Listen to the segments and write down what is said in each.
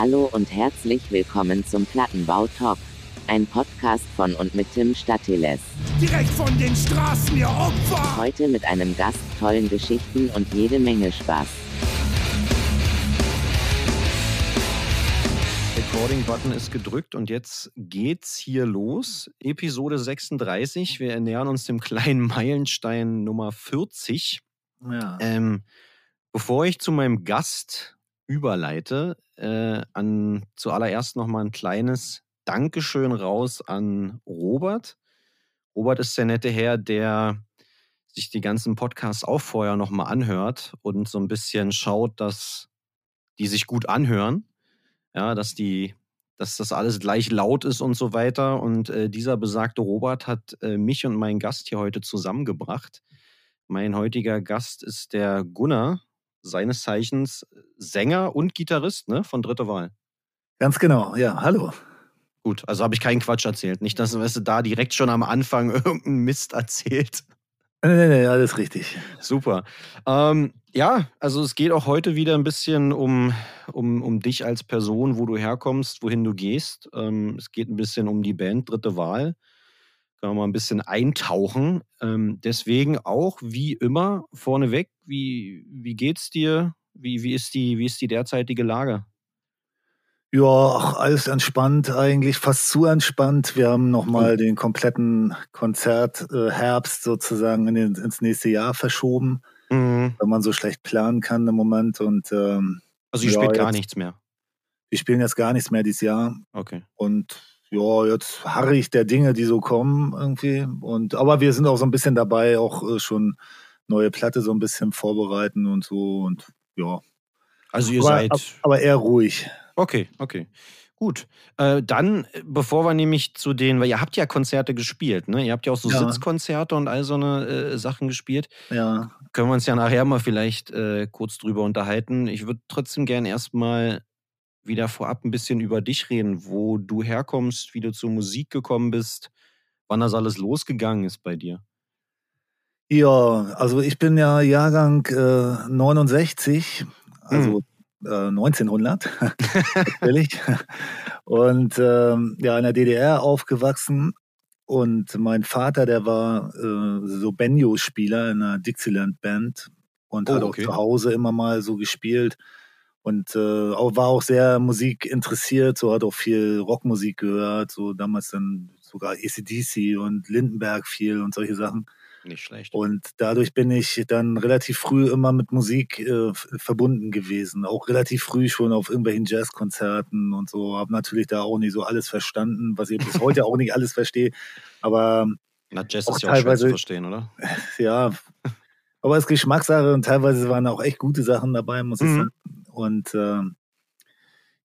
Hallo und herzlich willkommen zum Plattenbau Talk. Ein Podcast von und mit Tim Statiles. Direkt von den Straßen, ihr Opfer! Heute mit einem Gast, tollen Geschichten und jede Menge Spaß. Recording-Button ist gedrückt und jetzt geht's hier los. Episode 36. Wir ernähren uns dem kleinen Meilenstein Nummer 40. Ja. Ähm, bevor ich zu meinem Gast überleite, äh, an zuallererst nochmal ein kleines Dankeschön raus an Robert. Robert ist der nette Herr, der sich die ganzen Podcasts auch vorher nochmal anhört und so ein bisschen schaut, dass die sich gut anhören. Ja, dass die, dass das alles gleich laut ist und so weiter. Und äh, dieser besagte Robert hat äh, mich und meinen Gast hier heute zusammengebracht. Mein heutiger Gast ist der Gunnar, seines Zeichens Sänger und Gitarrist ne, von Dritte Wahl. Ganz genau, ja, hallo. Gut, also habe ich keinen Quatsch erzählt. Nicht, dass weißt du, da direkt schon am Anfang irgendeinen Mist erzählt. Nee, nee, nee, alles richtig. Super. Ähm, ja, also es geht auch heute wieder ein bisschen um, um, um dich als Person, wo du herkommst, wohin du gehst. Ähm, es geht ein bisschen um die Band Dritte Wahl. Können wir mal ein bisschen eintauchen. Ähm, deswegen auch, wie immer, vorneweg, wie, wie geht's dir? Wie, wie, ist die, wie ist die derzeitige Lage? Ja, alles entspannt eigentlich, fast zu entspannt. Wir haben nochmal den kompletten Konzertherbst sozusagen in den, ins nächste Jahr verschoben, Mhm. wenn man so schlecht planen kann im Moment. Und ähm, Also ihr Ja, spielt gar jetzt- nichts mehr. wir spielen jetzt gar nichts mehr dieses Jahr. Okay. Und ja, jetzt harre ich der Dinge, die so kommen irgendwie. Und aber wir sind auch so ein bisschen dabei, auch äh, schon neue Platte so ein bisschen vorbereiten und so. Und ja. Also ihr aber, seid. ab- aber eher ruhig. Okay, okay. Gut. Äh, dann, bevor wir nämlich zu den, weil ihr habt ja Konzerte gespielt, ne? Ihr habt ja auch so Ja. Sitzkonzerte und all so eine äh, Sachen gespielt. Ja. Können wir uns ja nachher mal vielleicht äh, kurz drüber unterhalten. Ich würde trotzdem gerne erstmal wieder vorab ein bisschen über dich reden, wo du herkommst, wie du zur Musik gekommen bist, wann das alles losgegangen ist bei dir. Ja, also ich bin ja Jahrgang äh, 69, also äh, 1900 natürlich. Und ähm, ja, in der DDR aufgewachsen. Und mein Vater, der war äh, so Banjo-Spieler in einer Dixieland-Band und Oh, hat auch okay. zu Hause immer mal so gespielt. Und äh, auch, war auch sehr Musik interessiert, so hat auch viel Rockmusik gehört, so damals dann sogar ACDC und Lindenberg viel und solche Sachen. Nicht schlecht. Und dadurch bin ich dann relativ früh immer mit Musik äh, verbunden gewesen. Auch relativ früh schon auf irgendwelchen Jazzkonzerten und so. Habe natürlich da auch nicht so alles verstanden, was ich bis heute auch nicht alles verstehe. Aber Na, Jazz auch ist ja auch schwer zu verstehen, oder? ja, aber es ist Geschmackssache und teilweise waren auch echt gute Sachen dabei, muss ich Mhm. sagen. Und ähm,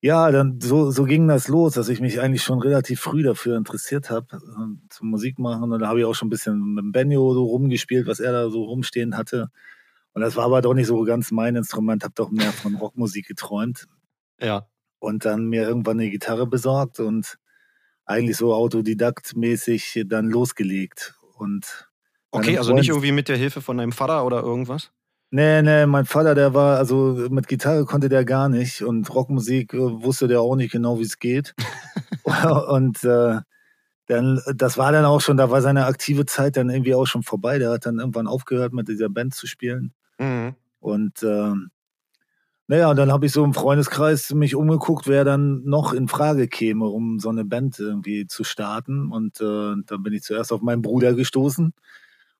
ja, dann so, so ging das los, dass ich mich eigentlich schon relativ früh dafür interessiert habe, äh, zum Musik machen. Und da habe ich auch schon ein bisschen mit Benjo so rumgespielt, was er da so rumstehen hatte. Und das war aber doch nicht so ganz mein Instrument, habe doch mehr von Rockmusik geträumt. Ja. Und dann mir irgendwann eine Gitarre besorgt und eigentlich so autodidaktmäßig dann losgelegt. Und Okay, also nicht irgendwie mit der Hilfe von deinem Vater oder irgendwas? Nee, nee, mein Vater, der war, also mit Gitarre konnte der gar nicht und Rockmusik äh, wusste der auch nicht genau, wie es geht. und äh, dann, das war dann auch schon, da war seine aktive Zeit dann irgendwie auch schon vorbei. Der hat dann irgendwann aufgehört, mit dieser Band zu spielen. Mhm. Und ähm, naja, und dann habe ich so im Freundeskreis mich umgeguckt, wer dann noch in Frage käme, um so eine Band irgendwie zu starten. Und äh, dann bin ich zuerst auf meinen Bruder gestoßen.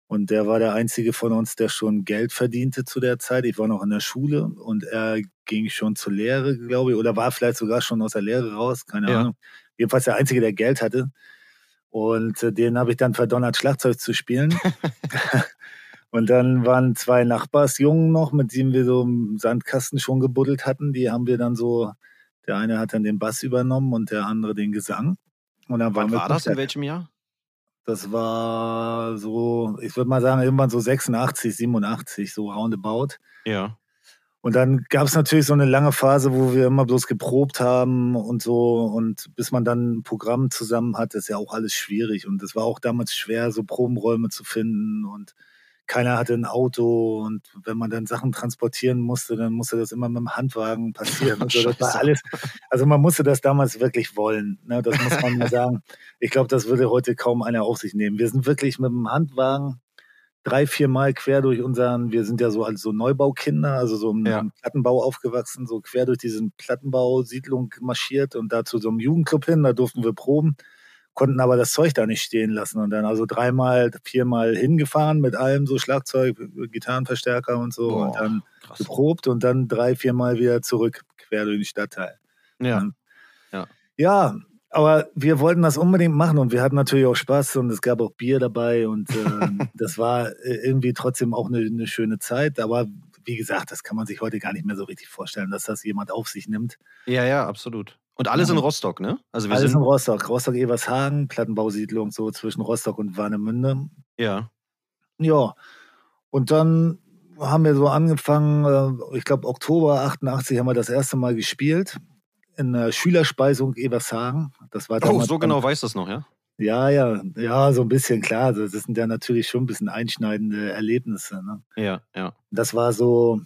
Und der war der einzige von uns, der schon Geld verdiente zu der Zeit. Ich war noch in der Schule und er ging schon zur Lehre, glaube ich, oder war vielleicht sogar schon aus der Lehre raus, keine Ja. Ahnung. Jedenfalls der einzige, der Geld hatte. Und äh, den habe ich dann verdonnert, Schlagzeug zu spielen. Und dann waren zwei Nachbarsjungen noch, mit denen wir so im Sandkasten schon gebuddelt hatten. Die haben wir dann so, der eine hat dann den Bass übernommen und der andere den Gesang. Und dann waren Wann war das? In welchem Jahr? Das war so, ich würde mal sagen, irgendwann so 86, 87, so roundabout. Ja. Und dann gab es natürlich so eine lange Phase, wo wir immer bloß geprobt haben und so. Und bis man dann ein Programm zusammen hat, ist ja auch alles schwierig. Und es war auch damals schwer, so Probenräume zu finden und keiner hatte ein Auto und wenn man dann Sachen transportieren musste, dann musste das immer mit dem Handwagen passieren. Und so. Das war alles, also man musste das damals wirklich wollen. Ne? Das muss man mal sagen. Ich glaube, das würde heute kaum einer auf sich nehmen. Wir sind wirklich mit dem Handwagen drei, vier Mal quer durch unseren, wir sind ja so als so Neubaukinder, also so im, Ja. im Plattenbau aufgewachsen, so quer durch diesen Plattenbau-Siedlung marschiert und da zu so einem Jugendclub hin, da durften wir proben, konnten aber das Zeug da nicht stehen lassen und dann also dreimal, viermal hingefahren mit allem, so Schlagzeug, Gitarrenverstärker und so Boah, und dann krass. geprobt und dann drei, viermal wieder zurück, quer durch den Stadtteil. Ja. Ja, aber wir wollten das unbedingt machen und wir hatten natürlich auch Spaß und es gab auch Bier dabei und ähm, das war äh, irgendwie trotzdem auch eine, eine schöne Zeit. Aber wie gesagt, das kann man sich heute gar nicht mehr so richtig vorstellen, dass das jemand auf sich nimmt. ja, ja, absolut. Und alles in Ja. Rostock, ne? Also wir Alles in sind. Rostock, Rostock-Evershagen, Plattenbausiedlung so zwischen Rostock und Warnemünde. Ja. Ja, und dann haben wir so angefangen, äh, ich glaube Oktober 88 haben wir das erste Mal gespielt in der Schülerspeisung Evershagen. Das war Oh, so genau weiß das noch, ja? Ja, ja, ja, so ein bisschen klar. Das sind ja natürlich schon ein bisschen einschneidende Erlebnisse. Ne? Ja, ja. Das war so,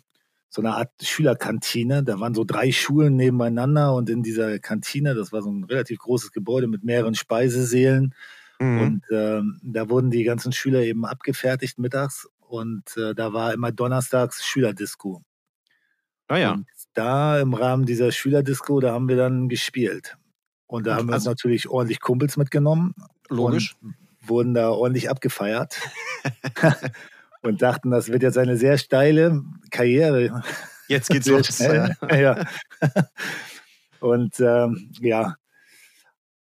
so eine Art Schülerkantine. Da waren so drei Schulen nebeneinander und in dieser Kantine, das war so ein relativ großes Gebäude mit mehreren Speisesälen. Mhm. Und ähm, da wurden die ganzen Schüler eben abgefertigt mittags. Und äh, da war immer donnerstags Schülerdisco. Ah ja. Und da im Rahmen dieser Schülerdisco, da haben wir dann gespielt. Und da Und haben wir uns also- natürlich ordentlich Kumpels mitgenommen Logisch. und wurden da ordentlich abgefeiert und dachten, das wird jetzt eine sehr steile Karriere. Jetzt geht's los. schnell. ja. Und ähm, ja,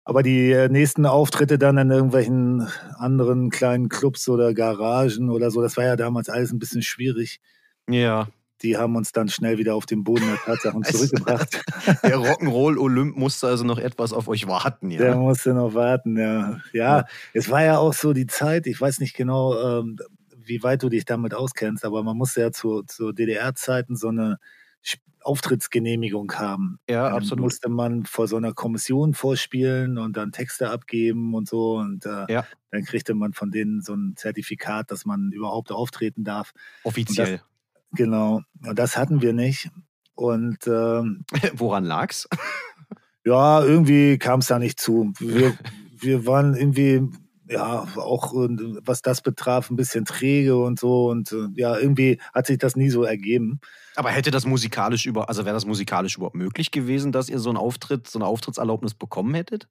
aber die äh, nächsten Auftritte dann in irgendwelchen anderen kleinen Clubs oder Garagen oder so, das war ja damals alles ein bisschen schwierig. Ja. Die haben uns dann schnell wieder auf den Boden der Tatsachen Es- zurückgebracht. Der Rock'n'Roll Olymp musste also noch etwas auf euch warten, Der ja. musste noch warten, ja. ja. es war ja auch so die Zeit, ich weiß nicht genau, ähm, wie weit du dich damit auskennst, aber man musste ja zu, zu DDR-Zeiten so eine Auftrittsgenehmigung haben. Ja, Dann absolut. musste man vor so einer Kommission vorspielen und dann Texte abgeben und so. Und äh, Ja. dann kriegte man von denen so ein Zertifikat, dass man überhaupt auftreten darf. Offiziell. Genau. Und das hatten wir nicht. Und ähm, Woran lag's? Ja, irgendwie kam es da nicht zu. Wir, wir waren irgendwie, ja, auch was das betraf, ein bisschen träge und so. Und äh, ja, irgendwie hat sich das nie so ergeben. Aber hätte das musikalisch über, also wäre das musikalisch überhaupt möglich gewesen, dass ihr so einen Auftritt, so eine Auftrittserlaubnis bekommen hättet?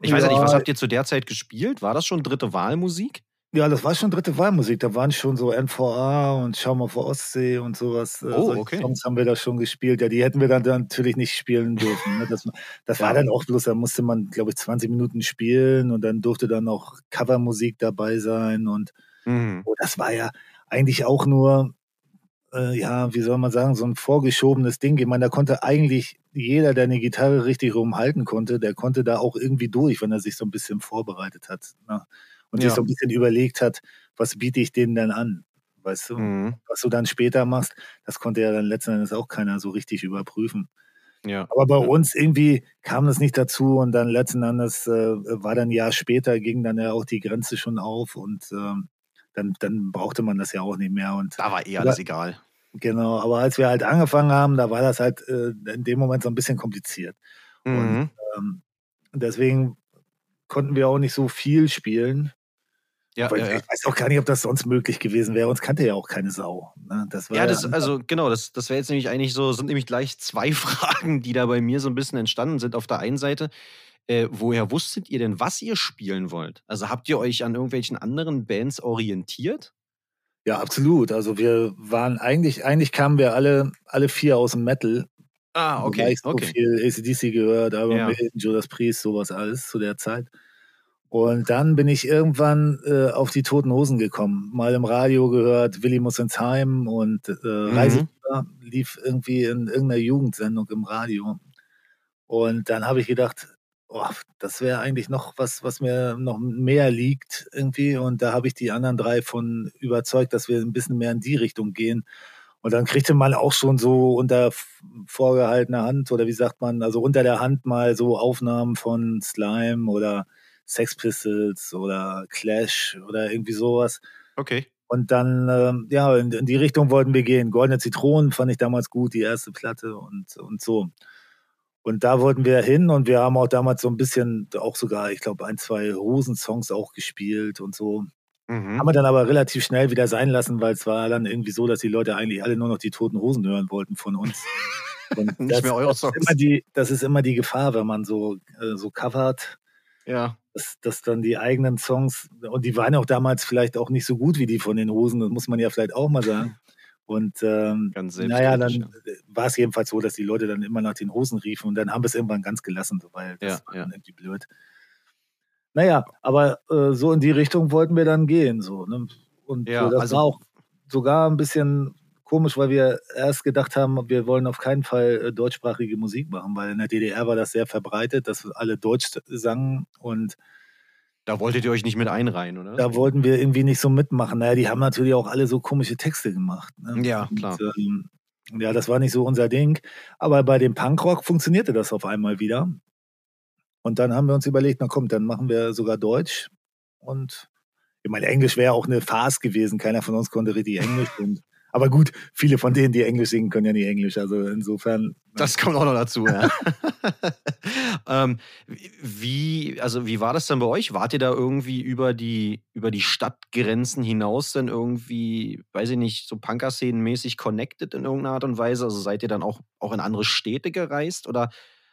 Ich weiß ja nicht, was habt ihr zu der Zeit gespielt? War das schon dritte Wahlmusik? Ja, das war schon dritte Wahlmusik. Da waren schon so NVA und Schau mal vor Ostsee und sowas. Äh, Oh, okay. Songs haben wir da schon gespielt. Ja, die hätten wir dann, natürlich nicht spielen dürfen. Ne? Das, das war dann auch bloß, da musste man, glaube ich, 20 Minuten spielen und dann durfte dann auch Covermusik dabei sein und Mhm. Oh, das war ja eigentlich auch nur, äh, ja, wie soll man sagen, so ein vorgeschobenes Ding. Ich meine, da konnte eigentlich jeder, der eine Gitarre richtig rumhalten konnte, der konnte da auch irgendwie durch, wenn er sich so ein bisschen vorbereitet hat. Ne? Und Ja. sich so ein bisschen überlegt hat, was biete ich denen denn an? Weißt du? Mhm. Was du dann später machst, das konnte ja dann letzten Endes auch keiner so richtig überprüfen. Ja. Aber bei Ja. uns irgendwie kam das nicht dazu und dann letzten Endes äh, war dann ein Jahr später, ging dann ja auch die Grenze schon auf und ähm, dann, dann brauchte man das ja auch nicht mehr. Und Da war eh Aber- alles egal. genau, aber als wir halt angefangen haben, da war das halt äh, in dem Moment so ein bisschen kompliziert. Mhm. Ähm, und deswegen konnten wir auch nicht so viel spielen. Ja, ja, ja. Ich weiß auch gar nicht, ob das sonst möglich gewesen wäre. Uns kannte ja auch keine Sau. Ne? Das war Ja, das, also genau, das, das wäre jetzt nämlich eigentlich so, sind nämlich gleich zwei Fragen, die da bei mir so ein bisschen entstanden sind. Auf der einen Seite, äh, woher wusstet ihr denn, was ihr spielen wollt? Also habt ihr euch an irgendwelchen anderen Bands orientiert? ja, absolut. Also wir waren eigentlich, eigentlich kamen wir alle, alle vier aus dem Metal. Ah, Wobei ich so okay. viel ACDC gehört, aber Ja. mit Judas Priest, sowas alles zu der Zeit. Und dann bin ich irgendwann äh, auf die Toten Hosen gekommen. Mal im Radio gehört, Willi muss ins Heim und äh, Mhm. Reiseführer lief irgendwie in irgendeiner Jugendsendung im Radio. Und dann habe ich gedacht, oh, das wäre eigentlich noch was, was mir noch mehr liegt irgendwie. Und da habe ich die anderen drei von überzeugt, dass wir ein bisschen mehr in die Richtung gehen. Und dann kriegte man auch schon so unter vorgehaltener Hand oder wie sagt man, also unter der Hand mal so Aufnahmen von Slime oder Sex Pistols oder Clash oder irgendwie sowas. Okay. Und dann, ähm, ja, in, in, die Richtung wollten wir gehen. Goldene Zitronen fand ich damals gut, die erste Platte und, und so. Und da wollten wir hin und wir haben auch damals so ein bisschen, auch sogar, ich glaube, ein, zwei Hosen-Songs auch gespielt und so. Mhm. Haben wir dann aber relativ schnell wieder sein lassen, weil es war dann irgendwie so, dass die Leute eigentlich alle nur noch die toten Hosen hören wollten von uns. Und Nicht das, mehr eure Songs. Das ist, die, das ist immer die Gefahr, wenn man so, äh, so covert. Ja. Dass, dass dann die eigenen Songs, und die waren auch damals vielleicht auch nicht so gut wie die von den Hosen, das muss man ja vielleicht auch mal sagen. Und ähm, naja, dann ja. war es jedenfalls so, dass die Leute dann immer nach den Hosen riefen und dann haben wir es irgendwann ganz gelassen, weil das ja, war ja. irgendwie blöd. Naja, aber äh, so in die Richtung wollten wir dann gehen. So, ne? Und ja, das also, war auch sogar ein bisschen komisch, weil wir erst gedacht haben, wir wollen auf keinen Fall äh, deutschsprachige Musik machen, weil in der DDR war das sehr verbreitet, dass alle Deutsch sangen und da wolltet ihr euch nicht mit einreihen, oder? Da wollten wir irgendwie nicht so mitmachen. Naja, die haben natürlich auch alle so komische Texte gemacht. Ne? Ja, klar. Und, ähm, ja, das war nicht so unser Ding. Aber bei dem Punkrock funktionierte das auf einmal wieder. Und dann haben wir uns überlegt, na komm, dann machen wir sogar Deutsch. Und ich meine, Englisch wäre auch eine Farce gewesen. Keiner von uns konnte richtig Englisch. Und aber gut, viele von denen, die Englisch singen, können ja nicht Englisch. Also insofern. Das kommt auch noch dazu, ja. ähm, wie, also wie war das dann bei euch? Wart ihr da irgendwie über die, über die Stadtgrenzen hinaus dann irgendwie, weiß ich nicht, so Punker-Szenen-mäßig connected in irgendeiner Art und Weise? Also seid ihr dann auch, auch in andere Städte gereist oder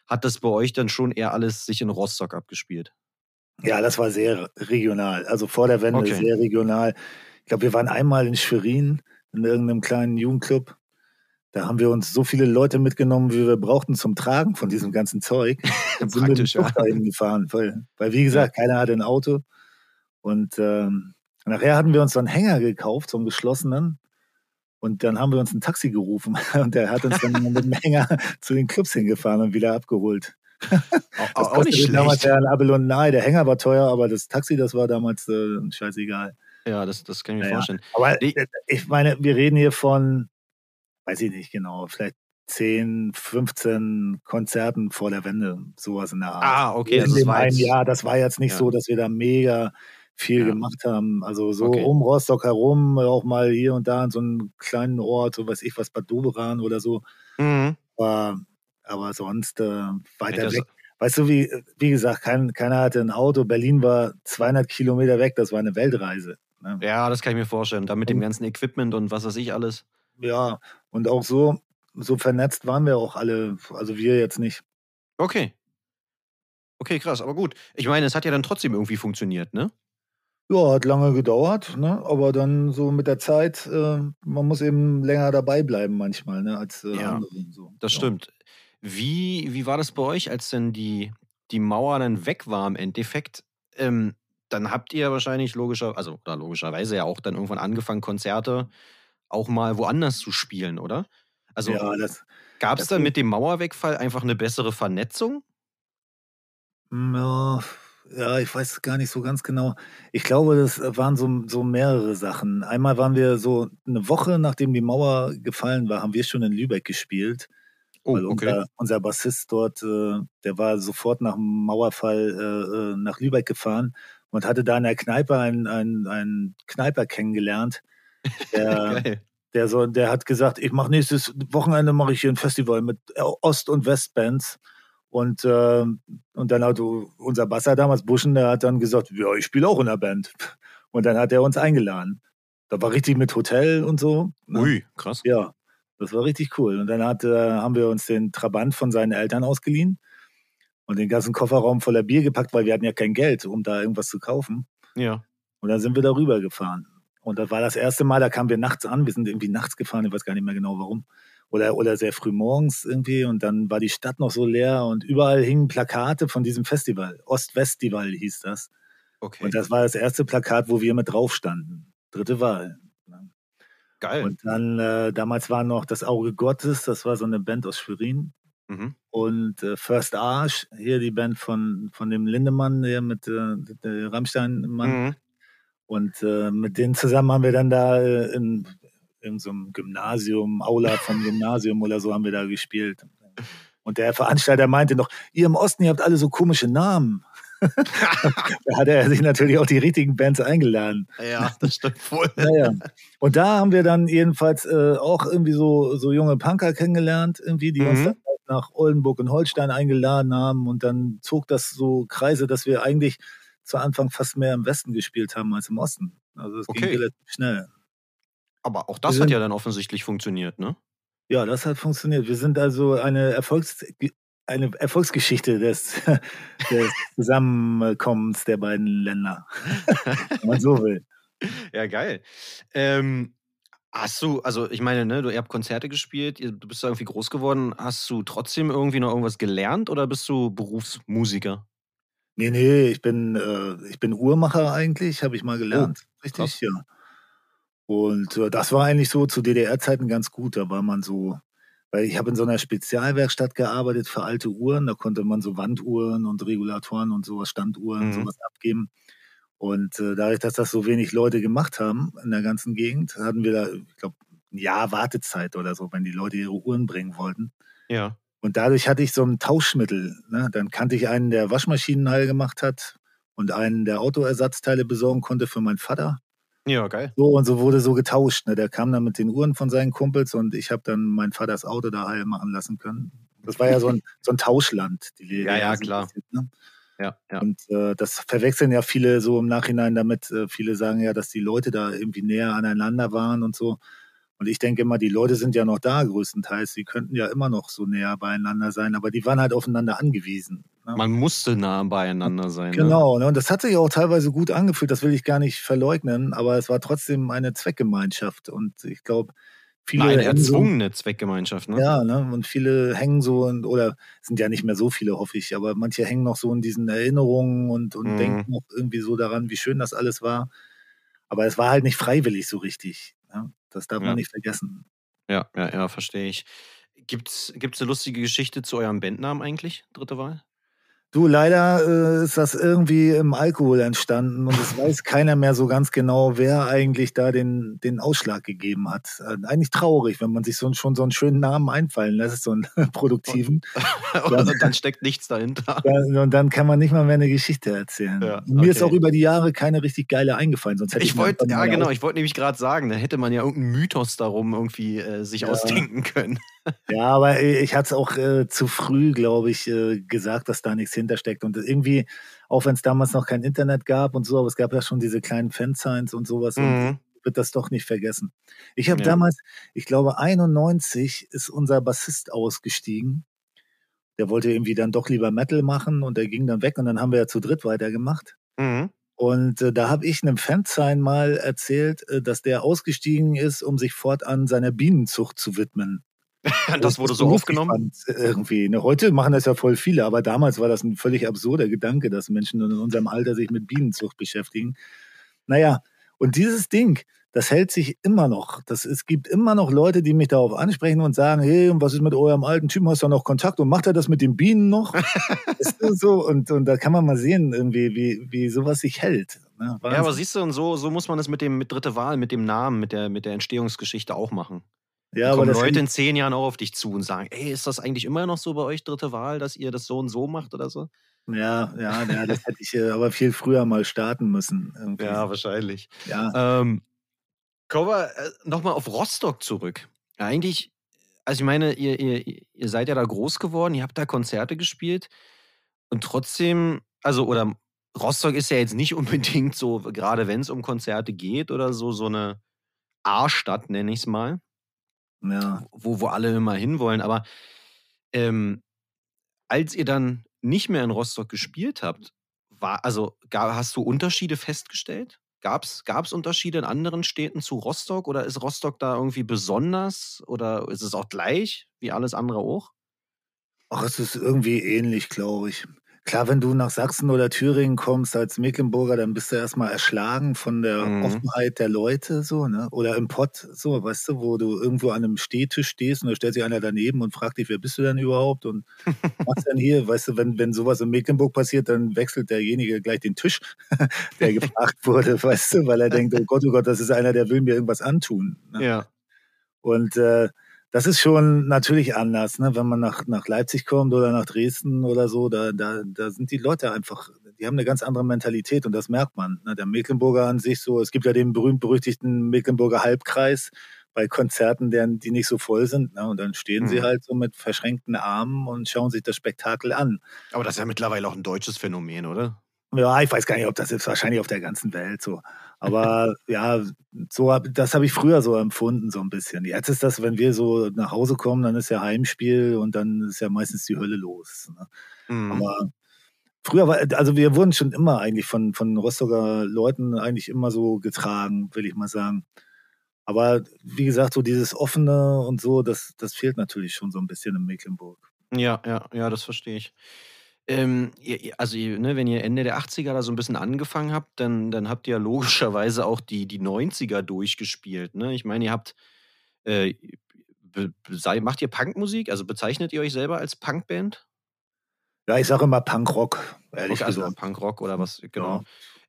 hat das bei euch dann schon eher alles sich in Rostock abgespielt? Ja, das war sehr regional. Also vor der Wende okay. sehr regional. Ich glaube, wir waren einmal in Schwerin in irgendeinem kleinen Jugendclub. Da haben wir uns so viele Leute mitgenommen, wie wir brauchten zum Tragen von diesem ganzen Zeug. Und sind mit dem Zug dahin gefahren. Weil, weil, wie gesagt, ja. keiner hatte ein Auto. Und ähm, nachher hatten wir uns so einen Hänger gekauft, so einen geschlossenen. Und dann haben wir uns ein Taxi gerufen. Und der hat uns dann mit dem Hänger zu den Clubs hingefahren und wieder abgeholt. Auch, das auch nicht schlecht. damals ja ein Abelon nahe. Der Hänger war teuer, aber das Taxi, das war damals äh, scheißegal. Ja, das, das kann ich mir ja, vorstellen. Aber ich meine, wir reden hier von, weiß ich nicht genau, vielleicht 10, 15 Konzerten vor der Wende, sowas in der Art. Ah, okay. In also dem einen Jahr, das war jetzt nicht ja. so, dass wir da mega viel ja. gemacht haben. Also so okay. um Rostock herum, auch mal hier und da in so einem kleinen Ort, so weiß ich was, Bad Doberan oder so. Mhm. Aber, aber sonst äh, weiter ja, weg. Weißt du, wie, wie gesagt, kein, keiner hatte ein Auto. Berlin war 200 Kilometer weg, das war eine Weltreise. Ne? Ja, das kann ich mir vorstellen. Da mit dem ganzen Equipment und was weiß ich alles. Ja, und auch so, so vernetzt waren wir auch alle, also wir jetzt nicht. Okay. Okay, krass, aber gut. Ich meine, es hat ja dann trotzdem irgendwie funktioniert, ne? Ja, hat lange gedauert, ne? aber dann so mit der Zeit, äh, man muss eben länger dabei bleiben manchmal, ne? als äh, ja, andere. So. Das ja. stimmt. Wie, wie war das bei euch, als denn die, die Mauer dann weg war im Endeffekt? Ähm, dann habt ihr wahrscheinlich logischer, also oder logischerweise ja auch dann irgendwann angefangen, Konzerte auch mal woanders zu spielen, oder? Also ja, gab es dann mit dem Mauerwegfall einfach eine bessere Vernetzung? Hm, ja, ja, ich weiß gar nicht so ganz genau. Ich glaube, das waren so, so mehrere Sachen. Einmal waren wir so eine Woche, nachdem die Mauer gefallen war, haben wir schon in Lübeck gespielt. Oh, okay. Unser, unser, Bassist dort, äh, der war sofort nach dem Mauerfall äh, äh nach Lübeck gefahren und hatte da in der Kneipe einen, einen, einen Kneiper kennengelernt. Der, der, so, der hat gesagt, ich mache nächstes Wochenende mache ich hier ein Festival mit Ost- und Westbands. Und, äh, und dann hat unser Basser damals, Buschen, der hat dann gesagt, ja, ich spiele auch in der Band. Und dann hat er uns eingeladen. Da war richtig mit Hotel und so. Ne? Ui, krass. Ja, das war richtig cool. Und dann hat, äh, haben wir uns den Trabant von seinen Eltern ausgeliehen und den ganzen Kofferraum voller Bier gepackt, weil wir hatten ja kein Geld, um da irgendwas zu kaufen. Ja. Und dann sind wir darüber gefahren. Und das war das erste Mal, da kamen wir nachts an. Wir sind irgendwie nachts gefahren, ich weiß gar nicht mehr genau warum. Oder, oder sehr früh morgens irgendwie. Und dann war die Stadt noch so leer und überall hingen Plakate von diesem Festival. Ost-Festival hieß das. Okay. Und das war das erste Plakat, wo wir mit drauf standen. Dritte Wahl. Geil. Und dann, äh, damals war noch das Auge Gottes, das war so eine Band aus Schwerin. Mhm. Und äh, First Arch, hier die Band von, von dem Lindemann, der mit äh, der Rammstein-Mann. Mhm. Und äh, mit denen zusammen haben wir dann da äh, in, in so einem Gymnasium, Aula vom Gymnasium oder so haben wir da gespielt. Und der Veranstalter meinte noch, ihr im Osten, ihr habt alle so komische Namen. da hat er sich natürlich auch die richtigen Bands eingeladen. Ja, das stimmt wohl. Naja. Und da haben wir dann jedenfalls äh, auch irgendwie so, so junge Punker kennengelernt, irgendwie, die mhm. uns nach Oldenburg und Holstein eingeladen haben. Und dann zog das so Kreise, dass wir eigentlich zu Anfang fast mehr im Westen gespielt haben als im Osten. Also es okay. ging relativ schnell. Aber auch das sind, hat ja dann offensichtlich funktioniert, ne? Ja, das hat funktioniert. Wir sind also eine, Erfolgs eine Erfolgsgeschichte des, des Zusammenkommens der beiden Länder, wenn man so will. Ja, geil. Ähm, hast du, also ich meine, ne, du, ihr habt Konzerte gespielt, du bist da irgendwie groß geworden. Hast du trotzdem irgendwie noch irgendwas gelernt oder bist du Berufsmusiker? Nee, nee, ich bin, äh, ich bin Uhrmacher eigentlich, habe ich mal oh, gelernt. Oh, Richtig, krass. ja. Und äh, das war eigentlich so zu DDR-Zeiten ganz gut. Da war man so, weil ich habe in so einer Spezialwerkstatt gearbeitet für alte Uhren. Da konnte man so Wanduhren und Regulatoren und sowas, Standuhren, mhm. sowas abgeben. Und äh, dadurch, dass das so wenig Leute gemacht haben in der ganzen Gegend, hatten wir da, ich glaube, ein Jahr Wartezeit oder so, wenn die Leute ihre Uhren bringen wollten. Ja. Und dadurch hatte ich so ein Tauschmittel. Ne? Dann kannte ich einen, der Waschmaschinen heil gemacht hat und einen, der Autoersatzteile besorgen konnte für meinen Vater. Ja, geil. So und so wurde so getauscht. Ne? Der kam dann mit den Uhren von seinen Kumpels und ich habe dann mein Vaters Auto da heil machen lassen können. Das war ja so ein, so ein Tauschland, die Lehre. Ja, ja, klar. Bisschen, ne? Ja, ja. Und äh, das verwechseln ja viele so im Nachhinein damit. Äh, viele sagen ja, dass die Leute da irgendwie näher aneinander waren und so. Und ich denke immer, die Leute sind ja noch da größtenteils. Sie könnten ja immer noch so näher beieinander sein, aber die waren halt aufeinander angewiesen. Ne? Man musste nah beieinander sein. Ne? Genau, ne? und das hat sich auch teilweise gut angefühlt, das will ich gar nicht verleugnen, aber es war trotzdem eine Zweckgemeinschaft. Und ich glaube, viele. Eine erzwungene so, Zweckgemeinschaft, ne? Ja, ne? Und viele hängen so, in, oder sind ja nicht mehr so viele, hoffe ich, aber manche hängen noch so in diesen Erinnerungen und, und mhm. denken noch irgendwie so daran, wie schön das alles war. Aber es war halt nicht freiwillig so richtig. Ne? Das darf ja. man nicht vergessen. Ja, ja, ja, verstehe ich. Gibt es eine lustige Geschichte zu eurem Bandnamen eigentlich, dritte Wahl? Du, leider äh, ist das irgendwie im Alkohol entstanden und es weiß keiner mehr so ganz genau, wer eigentlich da den, den Ausschlag gegeben hat. Äh, eigentlich traurig, wenn man sich so, schon so einen schönen Namen einfallen lässt, so einen produktiven. und, dann, dann, steckt nichts dahinter. Ja, und dann kann man nicht mal mehr eine Geschichte erzählen. Ja, okay. Mir ist auch über die Jahre keine richtig geile eingefallen, sonst hätte ich, ich wollte Ja, genau, ich wollte nämlich gerade sagen, da hätte man ja irgendeinen Mythos darum irgendwie äh, sich ja. ausdenken können. Ja, aber ich hatte es auch äh, zu früh, glaube ich, äh, gesagt, dass da nichts hintersteckt. Und irgendwie, auch wenn es damals noch kein Internet gab und so, aber es gab ja schon diese kleinen Fansigns und sowas. Mhm. Und wird das doch nicht vergessen. Ich habe ja. damals, ich glaube, 91 ist unser Bassist ausgestiegen. Der wollte irgendwie dann doch lieber Metal machen und der ging dann weg und dann haben wir ja zu dritt weitergemacht. Mhm. Und äh, da habe ich einem Fansign mal erzählt, äh, dass der ausgestiegen ist, um sich fortan seiner Bienenzucht zu widmen. das wurde so aufgenommen? Fand, irgendwie. Ne, heute machen das ja voll viele, aber damals war das ein völlig absurder Gedanke, dass Menschen in unserem Alter sich mit Bienenzucht beschäftigen. Naja, und dieses Ding, das hält sich immer noch. Das, es gibt immer noch Leute, die mich darauf ansprechen und sagen, hey, und was ist mit eurem alten Typen? Hast du noch Kontakt? Und macht er das mit den Bienen noch? so? Und, und da kann man mal sehen, irgendwie, wie, wie sowas sich hält. Ne? Ja, aber siehst du, und so, so muss man das mit dem mit dritte Wahl, mit dem Namen, mit der, mit der Entstehungsgeschichte auch machen. Ja, kommen Leute in zehn Jahren auch auf dich zu und sagen, ey, ist das eigentlich immer noch so bei euch dritte Wahl, dass ihr das so und so macht oder so? Ja, ja, ja das hätte ich äh, aber viel früher mal starten müssen. Irgendwie. Ja, wahrscheinlich. Ja. Ähm, kommen wir äh, nochmal auf Rostock zurück. Eigentlich, also ich meine, ihr, ihr, ihr seid ja da groß geworden, ihr habt da Konzerte gespielt und trotzdem, also, oder Rostock ist ja jetzt nicht unbedingt so, gerade wenn es um Konzerte geht oder so, so eine A-Stadt, nenne ich es mal ja. wo, wo alle immer hinwollen. Aber ähm, als ihr dann nicht mehr in Rostock gespielt habt, war, also gar, hast du Unterschiede festgestellt? Gab es Unterschiede in anderen Städten zu Rostock oder ist Rostock da irgendwie besonders oder ist es auch gleich wie alles andere auch? Ach, es ist irgendwie ähnlich, glaube ich. Klar, wenn du nach Sachsen oder Thüringen kommst als Mecklenburger, dann bist du erstmal erschlagen von der mhm. Offenheit der Leute, so, ne? Oder im Pott, so, weißt du, wo du irgendwo an einem Stehtisch stehst und da stellt sich einer daneben und fragt dich, wer bist du denn überhaupt? Und was denn hier? Weißt du, wenn, wenn sowas in Mecklenburg passiert, dann wechselt derjenige gleich den Tisch, der gefragt wurde, weißt du, weil er denkt, oh Gott, oh Gott, das ist einer, der will mir irgendwas antun. Ne? Ja. Und äh, das ist schon natürlich anders, ne? wenn man nach, nach Leipzig kommt oder nach Dresden oder so, da, da, da sind die Leute einfach, die haben eine ganz andere Mentalität und das merkt man. Ne? Der Mecklenburger an sich so, es gibt ja den berühmt-berüchtigten Mecklenburger Halbkreis bei Konzerten, deren, die nicht so voll sind. Ne? Und dann stehen mhm. sie halt so mit verschränkten Armen und schauen sich das Spektakel an. Aber das ist ja mittlerweile auch ein deutsches Phänomen, oder? Ja, ich weiß gar nicht, ob das ist wahrscheinlich auf der ganzen Welt so. Aber ja, so das habe ich früher so empfunden, so ein bisschen. Jetzt ist das, wenn wir so nach Hause kommen, dann ist ja Heimspiel und dann ist ja meistens die Hölle los. Ne? Mhm. Aber früher war, also wir wurden schon immer eigentlich von, von Rostocker Leuten eigentlich immer so getragen, will ich mal sagen. Aber wie gesagt, so dieses Offene und so, das, das fehlt natürlich schon so ein bisschen in Mecklenburg. Ja, ja, ja, das verstehe ich. Ähm, also, ne, wenn ihr Ende der 80er da so ein bisschen angefangen habt, dann, dann habt ihr ja logischerweise auch die, die 90er durchgespielt. Ne? Ich meine, ihr habt. Äh, sei, macht ihr Punkmusik? Also bezeichnet ihr euch selber als Punkband? Ja, ich sage immer Punkrock, ehrlich okay, also Punkrock oder was, genau.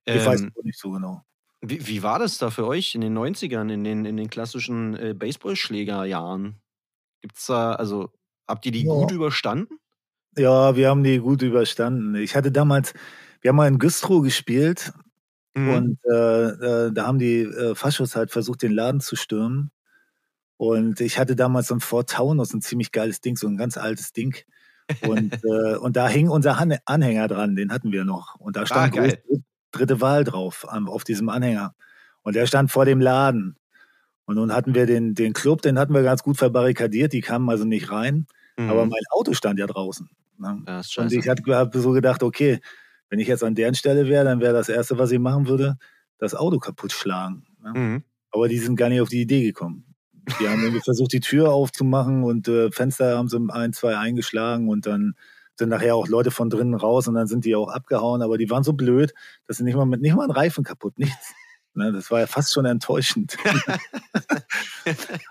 Ja. Ich ähm, weiß nicht so genau. Wie, wie war das da für euch in den 90ern, in den, in den klassischen äh, Baseballschlägerjahren? Gibt's da, also, habt ihr die ja. gut überstanden? Ja, wir haben die gut überstanden. Ich hatte damals, wir haben mal in Güstrow gespielt mhm. und äh, äh, da haben die äh, Faschos halt versucht, den Laden zu stürmen. Und ich hatte damals so ein Ford Taunus, ein ziemlich geiles Ding, so ein ganz altes Ding. Und, äh, und da hing unser Han Anhänger dran, den hatten wir noch. Und da stand ah, groß, dritte Wahl drauf, auf diesem Anhänger. Und der stand vor dem Laden. Und nun hatten wir den, den Club, den hatten wir ganz gut verbarrikadiert, die kamen also nicht rein. Mhm. Aber mein Auto stand ja draußen. Ne? und ich habe so gedacht, okay, wenn ich jetzt an deren Stelle wäre, dann wäre das Erste, was ich machen würde, das Auto kaputt schlagen. Ne? Mhm. Aber die sind gar nicht auf die Idee gekommen. Die haben irgendwie versucht, die Tür aufzumachen und äh, Fenster haben sie ein, zwei eingeschlagen und dann sind nachher auch Leute von drinnen raus und dann sind die auch abgehauen, aber die waren so blöd, dass sie nicht mal mit nicht mal ein Reifen kaputt, nichts. Ne, das war ja fast schon enttäuschend.